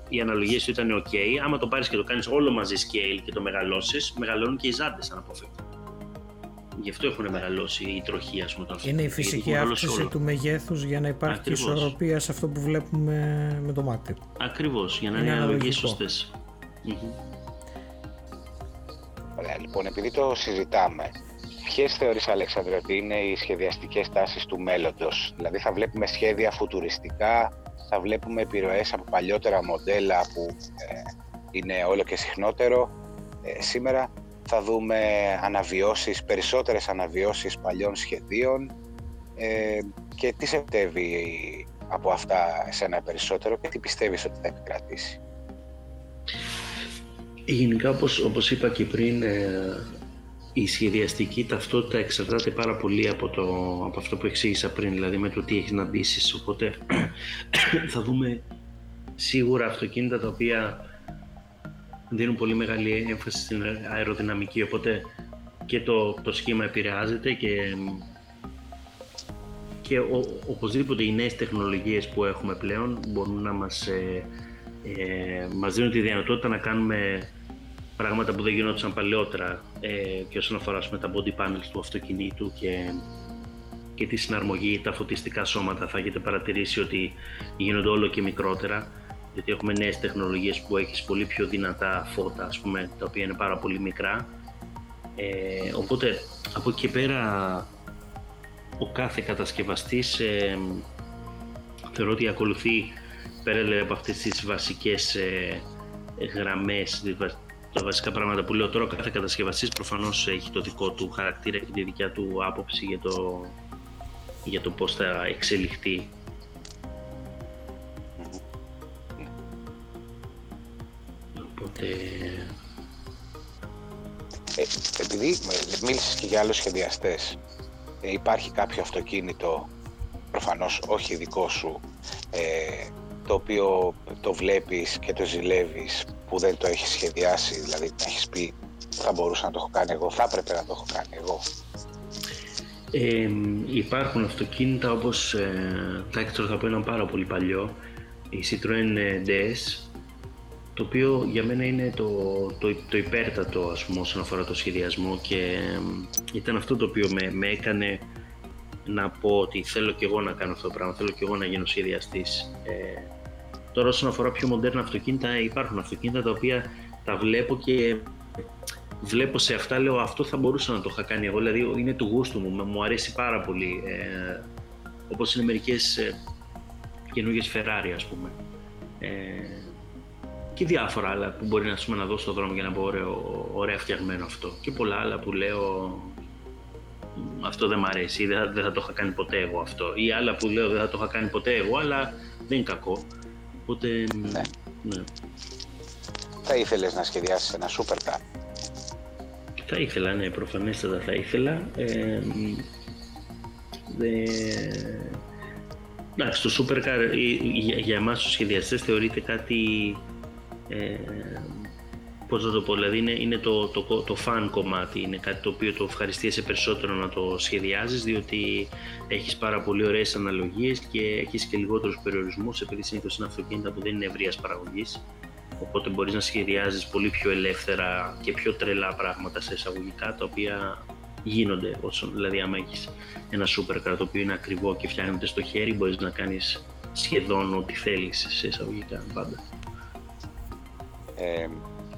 οι αναλογίες του ήταν ok. Άμα το πάρεις και το κάνεις όλο μαζί scale και το μεγαλώσεις, μεγαλώνουν και οι ζάντες αναπόφευκτα. Γι' αυτό έχουν μεγαλώσει οι τροχοί, ας πούμε. Είναι η φυσική αύξηση του μεγέθους για να υπάρχει Ακριβώς. ισορροπία σε αυτό που βλέπουμε με το μάτι. Ακριβώς, για να είναι, είναι αναλογίες σωστές. Ωραία, λοιπόν, επειδή το συζητάμε, Ποιες θεωρείς, Αλέξανδρε, ότι είναι οι σχεδιαστικές τάσεις του μέλλοντος, Δηλαδή, θα βλέπουμε σχέδια φουτουριστικά, θα βλέπουμε επιρροές από παλιότερα μοντέλα που ε, είναι όλο και συχνότερο. Ε, σήμερα; Θα δούμε αναβιώσεις, περισσότερες αναβιώσεις παλιών σχεδίων ε, και τι σε από αυτά εσένα περισσότερο και τι πιστεύεις ότι θα επικρατήσει; Γενικά, όπως, όπως είπα και πριν, η σχεδιαστική ταυτότητα εξαρτάται πάρα πολύ από, το, από αυτό που εξήγησα πριν, δηλαδή με το τι έχεις να ντύσεις. Οπότε θα δούμε σίγουρα αυτοκίνητα τα οποία δίνουν πολύ μεγάλη έμφαση στην αεροδυναμική, οπότε και το, το σχήμα επηρεάζεται και, και ο, οπωσδήποτε οι νέες τεχνολογίες που έχουμε πλέον μπορούν να μας, ε, ε, μας δίνουν τη δυνατότητα να κάνουμε πράγματα που δεν γινόντουσαν παλαιότερα ε, και όσον αφορά με τα body panels του αυτοκινήτου και, και τη συναρμογή, τα φωτιστικά σώματα θα έχετε παρατηρήσει ότι γίνονται όλο και μικρότερα γιατί έχουμε νέες τεχνολογίες που έχεις πολύ πιο δυνατά φώτα ας πούμε, τα οποία είναι πάρα πολύ μικρά. Ε, οπότε από εκεί και πέρα ο κάθε κατασκευαστής ε, θεωρώ ότι ακολουθεί πέρα από αυτές τις βασικές ε, γραμμές, τα βασικά πράγματα που λέω τώρα, ο κάθε κατασκευαστής προφανώς έχει το δικό του χαρακτήρα και τη δικιά του άποψη για το, για το πώς θα εξελιχθεί. Οπότε... Ε, επειδή μίλησες και για άλλους σχεδιαστές, ε, υπάρχει κάποιο αυτοκίνητο, προφανώς όχι δικό σου, ε, το οποίο το βλέπεις και το ζηλεύεις που δεν το έχεις σχεδιάσει, δηλαδή να έχεις πει θα μπορούσα να το έχω κάνει εγώ, θα έπρεπε να το έχω κάνει εγώ. Ε, υπάρχουν αυτοκίνητα όπως ε, θα πω ένα πάρα πολύ παλιό, η Citroën DS, το οποίο για μένα είναι το, το, το υπέρτατο ας πούμε όσον αφορά το σχεδιασμό και ήταν αυτό το οποίο με, με έκανε να πω ότι θέλω και εγώ να κάνω αυτό το πράγμα, θέλω και εγώ να γίνω σχεδιαστής. Ε, τώρα όσον αφορά πιο μοντέρνα αυτοκίνητα υπάρχουν αυτοκίνητα τα οποία τα βλέπω και βλέπω σε αυτά, λέω αυτό θα μπορούσα να το είχα κάνει εγώ, δηλαδή είναι του γούστου μου, μου αρέσει πάρα πολύ. Ε, όπως είναι μερικές ε, καινούργιες Ferrari ας πούμε. Ε, και διάφορα άλλα που μπορεί να, να δώσω στο δρόμο για να πω ωραίο, ωραία φτιαγμένο αυτό. Και πολλά άλλα που λέω αυτό δεν μ' αρέσει ή δεν, δεν θα το είχα κάνει ποτέ εγώ αυτό. Ή άλλα που λέω δεν θα το είχα κάνει ποτέ εγώ, αλλά δεν είναι κακό. Οπότε, ναι. ναι. Θα ήθελες να σχεδιάσεις ένα supercar. Θα ήθελα, ναι, προφανέστατα θα ήθελα. Ε, Εντάξει, το supercar για, για εμάς τους σχεδιαστές θεωρείται κάτι ε, πώς θα το πω, δηλαδή είναι, είναι το, το, το, fan κομμάτι, είναι κάτι το οποίο το ευχαριστίεσαι περισσότερο να το σχεδιάζεις διότι έχεις πάρα πολύ ωραίες αναλογίες και έχεις και λιγότερους περιορισμούς επειδή συνήθως είναι αυτοκίνητα που δεν είναι ευρείας παραγωγής οπότε μπορείς να σχεδιάζεις πολύ πιο ελεύθερα και πιο τρελά πράγματα σε εισαγωγικά τα οποία γίνονται όσο, δηλαδή άμα έχεις ένα supercar το οποίο είναι ακριβό και φτιάχνεται στο χέρι μπορείς να κάνεις σχεδόν ό,τι θέλεις σε εισαγωγικά πάντα. Ε,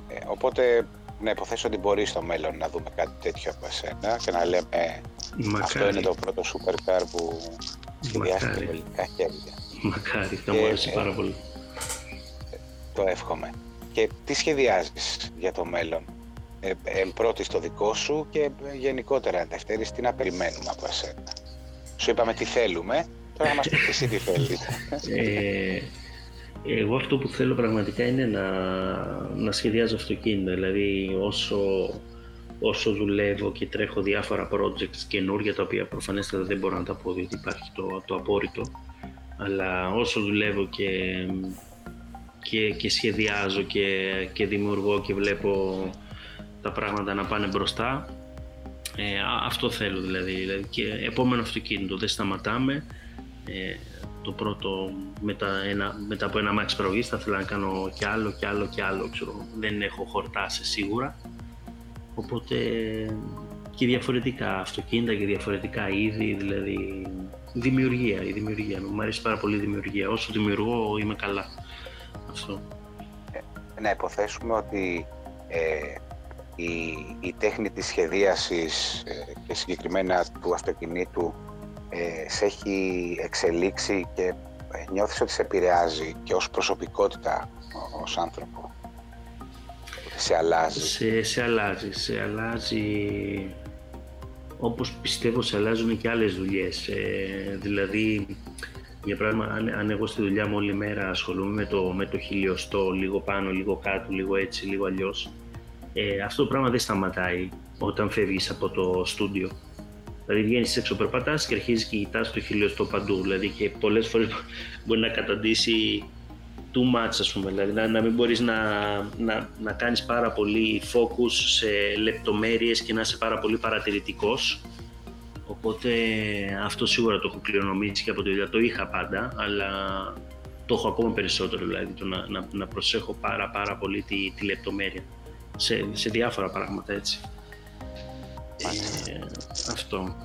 ε, οπότε να υποθέσω ότι μπορεί στο μέλλον να δούμε κάτι τέτοιο από εσένα και να λέμε Μακάρι. αυτό είναι το πρώτο supercar που σχεδιάστηκε με ελληνικά χέρια. Μακάρι, θα μου άρεσε πάρα πολύ. Το εύχομαι. Και τι σχεδιάζεις για το μέλλον; Ε, ε, πρώτη στο δικό σου και γενικότερα δεύτερη τι να περιμένουμε από εσένα; Σου είπαμε τι θέλουμε, τώρα να μας πεις εσύ τι θέλεις. Ε, εγώ αυτό που θέλω πραγματικά είναι να, να σχεδιάζω αυτοκίνητα, δηλαδή όσο, όσο δουλεύω και τρέχω διάφορα projects καινούργια τα οποία προφανέστατα δεν μπορώ να τα πω διότι υπάρχει το, το απόρριτο. Αλλά όσο δουλεύω και, και, και σχεδιάζω και, και δημιουργώ και βλέπω τα πράγματα να πάνε μπροστά ε, αυτό θέλω δηλαδή, δηλαδή και επόμενο αυτοκίνητο δεν σταματάμε. Ε, το πρώτο μετά, ένα, μετά από ένα μάξι παραγωγής θα ήθελα να κάνω κι άλλο κι άλλο κι άλλο ξέρω. δεν έχω χορτάσει σίγουρα. Οπότε και διαφορετικά αυτοκίνητα και διαφορετικά είδη δηλαδή δημιουργία, η δημιουργία. Μου αρέσει πάρα πολύ η δημιουργία. Όσο δημιουργώ είμαι καλά. Αυτό. Ε, να υποθέσουμε ότι ε, η, η τέχνη της σχεδίασης ε, και συγκεκριμένα του αυτοκινήτου ε, σε έχει εξελίξει και ε, νιώθεις ότι σε επηρεάζει και ως προσωπικότητα, ως άνθρωπο; Σε αλλάζει; Σε, σε αλλάζει. Σε αλλάζει όπως πιστεύω σε αλλάζουν και άλλες δουλειές. Ε, δηλαδή, για πράγμα, αν, αν, εγώ στη δουλειά μου όλη μέρα ασχολούμαι με το, με το χιλιοστό, λίγο πάνω, λίγο κάτω, λίγο έτσι, λίγο αλλιώς, ε, αυτό το πράγμα δεν σταματάει όταν φεύγεις από το στούντιο. Δηλαδή βγαίνει έξω, περπατά και αρχίζεις και κοιτάς το χιλιοστό παντού. Δηλαδή και πολλές φορές μπορεί να καταντήσει too much, ας πούμε. Δηλαδή να, να μην μπορείς να, να, να κάνεις πάρα πολύ focus σε λεπτομέρειες και να είσαι πάρα πολύ παρατηρητικός. Οπότε αυτό σίγουρα το έχω κληρονομήσει και από τη δουλειά. Το είχα πάντα, αλλά το έχω ακόμα περισσότερο, δηλαδή το να, να, να προσέχω πάρα πάρα πολύ τη, τη λεπτομέρεια σε, σε διάφορα πράγματα έτσι. Ε, αυτό.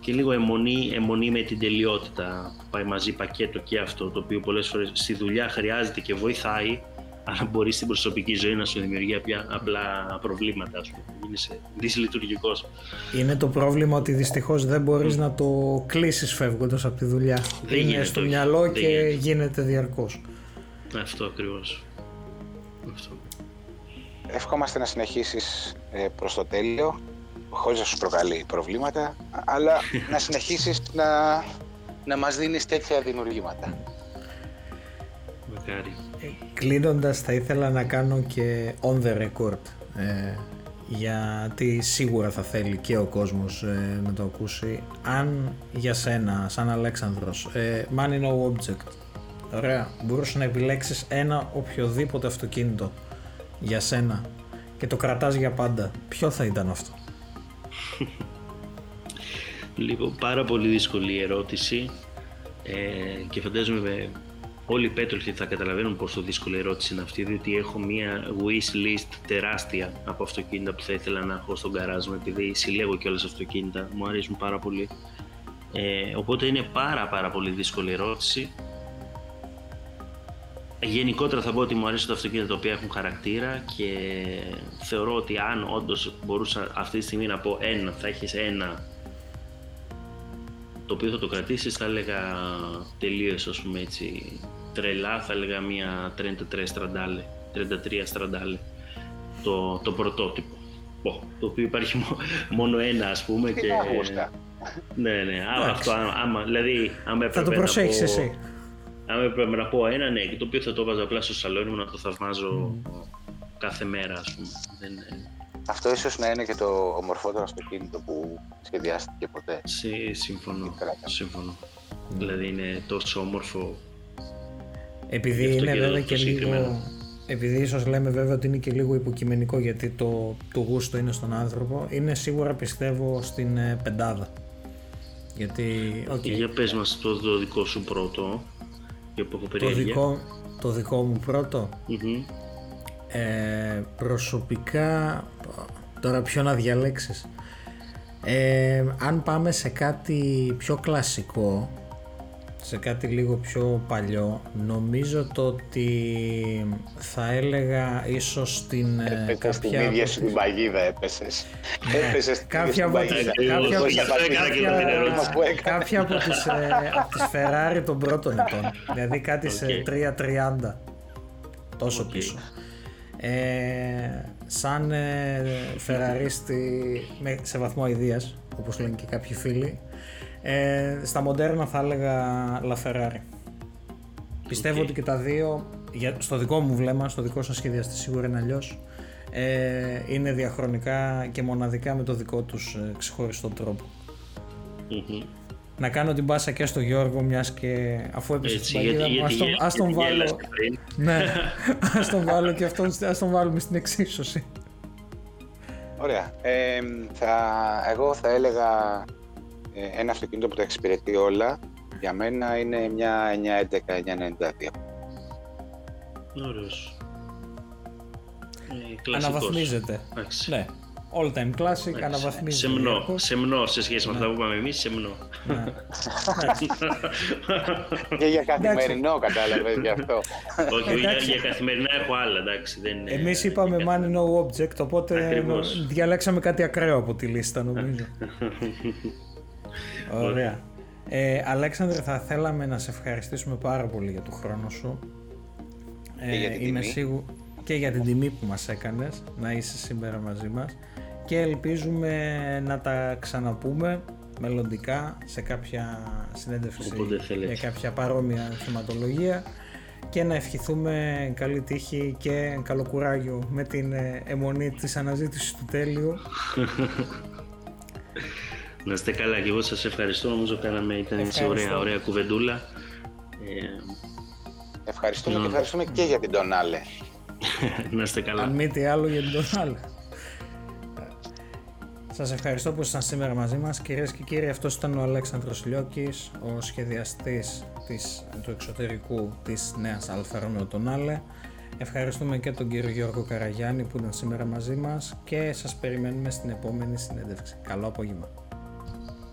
Και λίγο αιμονή, αιμονή με την τελειότητα που πάει μαζί πακέτο και αυτό, το οποίο πολλές φορές στη δουλειά χρειάζεται και βοηθάει, αλλά μπορεί στην προσωπική ζωή να σου δημιουργεί απλά προβλήματα, ας πούμε. Είναι δυσλειτουργικός. Είναι το πρόβλημα ότι δυστυχώς δεν μπορείς να το κλείσεις φεύγοντας από τη δουλειά. Δεν Είναι στο μυαλό και γίνεται. γίνεται διαρκώς. Αυτό ακριβώς. Αυτό. Ευχόμαστε να συνεχίσεις ε, προς το τέλειο, χωρίς να σου προκαλεί προβλήματα, αλλά να συνεχίσεις να, να μας δίνεις τέτοια δημιουργήματα. Μακάρι. Ε, κλείνοντας θα ήθελα να κάνω και on the record ε, γιατί σίγουρα θα θέλει και ο κόσμος ε, να το ακούσει αν για σένα σαν Αλέξανδρος ε, money no object ωραία μπορούσες να επιλέξεις ένα οποιοδήποτε αυτοκίνητο για σένα και το κρατάς για πάντα ποιο θα ήταν αυτό; Λοιπόν, πάρα πολύ δύσκολη ερώτηση ε, και φαντάζομαι όλοι οι πέτροχοι θα καταλαβαίνουν πόσο δύσκολη ερώτηση είναι αυτή, διότι έχω μία wish list τεράστια από αυτοκίνητα που θα ήθελα να έχω στον καράζ μου, επειδή συλλέγω και όλες αυτοκίνητα, μου αρέσουν πάρα πολύ. Ε, οπότε είναι πάρα πάρα πολύ δύσκολη ερώτηση. Γενικότερα θα πω ότι μου αρέσουν τα αυτοκίνητα τα οποία έχουν χαρακτήρα και θεωρώ ότι αν όντως μπορούσα αυτή τη στιγμή να πω ένα, θα έχεις ένα το οποίο θα το κρατήσεις, θα έλεγα τελείως ας πούμε έτσι τρελά, θα έλεγα μια 33 στραντάλε, 33 στραντάλε, το, το πρωτότυπο. Το οποίο υπάρχει μόνο ένα ας πούμε και... Ναι, ναι, άμα, αυτό, άμα, δηλαδή, άμα θα το προσέχεις εσύ. Αν έπρεπε να πω ένα, ναι, και το οποίο θα το βάζα απλά στο σαλόνι μου να το θαυμάζω κάθε μέρα, ας πούμε. Δεν, αυτό ίσως να είναι και το ομορφότερο αυτοκίνητο που σχεδιάστηκε ποτέ. Συ, συμφωνώ, συμφωνώ. Δηλαδή είναι τόσο όμορφο επειδή είναι βέβαια και λίγο... Επειδή ίσως λέμε βέβαια ότι είναι και λίγο υποκειμενικό γιατί το, το γούστο είναι στον άνθρωπο, είναι σίγουρα πιστεύω στην ε, πεντάδα. Γιατί, okay. Για πες μας το, το δικό σου πρώτο, για το δικό, το δικό μου πρωτο ε, προσωπικά, τώρα ποιο να διαλέξεις. Ε, αν πάμε σε κάτι πιο κλασικό, σε κάτι λίγο πιο παλιό νομίζω το ότι θα έλεγα ίσως στην ε, κάποια... Στην ίδια στην παγίδα έπεσες. Ναι, έπεσες κάποια από τις, κάποια, από τις, ε, από τις Ferrari των πρώτων ετών. Δηλαδή κάτι σε 3.30 τόσο πίσω. Ε, σαν ε, σε βαθμό αηδίας όπως λένε και κάποιοι φίλοι ε, στα μοντέρνα θα έλεγα La Ferrari. Πιστεύω ότι και τα δύο, στο δικό μου βλέμμα, στο δικό σας σχεδιαστή σίγουρα είναι αλλιώς. Ε, είναι διαχρονικά και μοναδικά με το δικό τους ε, ξεχωριστό Να κάνω την πάσα και στο Γιώργο μιας και αφού έπεσε στην παγίδα μου, ας τον, βάλω, ναι, ας τον βάλω και αυτόν, ας τον βάλουμε στην εξίσωση. Ωραία. Ε, θα, εγώ θα έλεγα ε, ένα αυτοκίνητο που τα εξυπηρετεί όλα, για μένα είναι μια 911-992. Ωραίος. Ε, Αναβαθμίζεται. Ναι. All time classic, αναβαθμίζεται. Σεμνό, σεμνό σε σχέση με αυτά που είπαμε εμείς, σεμνό. Ναι. και για καθημερινό κατάλαβες γι' αυτό. Όχι, για, για καθημερινά έχω άλλα, εντάξει. Δεν, Εμείς είπαμε money no object, οπότε διαλέξαμε κάτι ακραίο από τη λίστα νομίζω. Ωραία. Ε, Αλέξανδρε, θα θέλαμε να σε ευχαριστήσουμε πάρα πολύ για το χρόνο σου. Ε, και για την είμαι τιμή. και για την τιμή που μας έκανες να είσαι σήμερα μαζί μας και ελπίζουμε να τα ξαναπούμε μελλοντικά σε κάποια συνέντευξη για κάποια παρόμοια θεματολογία και να ευχηθούμε καλή τύχη και καλό κουράγιο με την ε, εμμονή της αναζήτησης του τέλειου Να είστε καλά και εγώ σας ευχαριστώ. Νομίζω κάναμε, ήταν έτσι ωραία, ωραία κουβεντούλα. Ε, ευχαριστούμε και ευχαριστούμε και για την να είστε καλά. Αν μη τι άλλο για την Tonale. Σας ευχαριστώ που ήσασταν σήμερα μαζί μας. Κυρίες και κύριοι, αυτός ήταν ο Αλέξανδρος Λιώκης, ο σχεδιαστής της, του εξωτερικού της νέας Alfa Romeo Tonale. Ευχαριστούμε και τον κύριο Γιώργο Καραγιάννη που ήταν σήμερα μαζί μας και σας περιμένουμε στην επόμενη συνέντευξη. Καλό απόγευμα.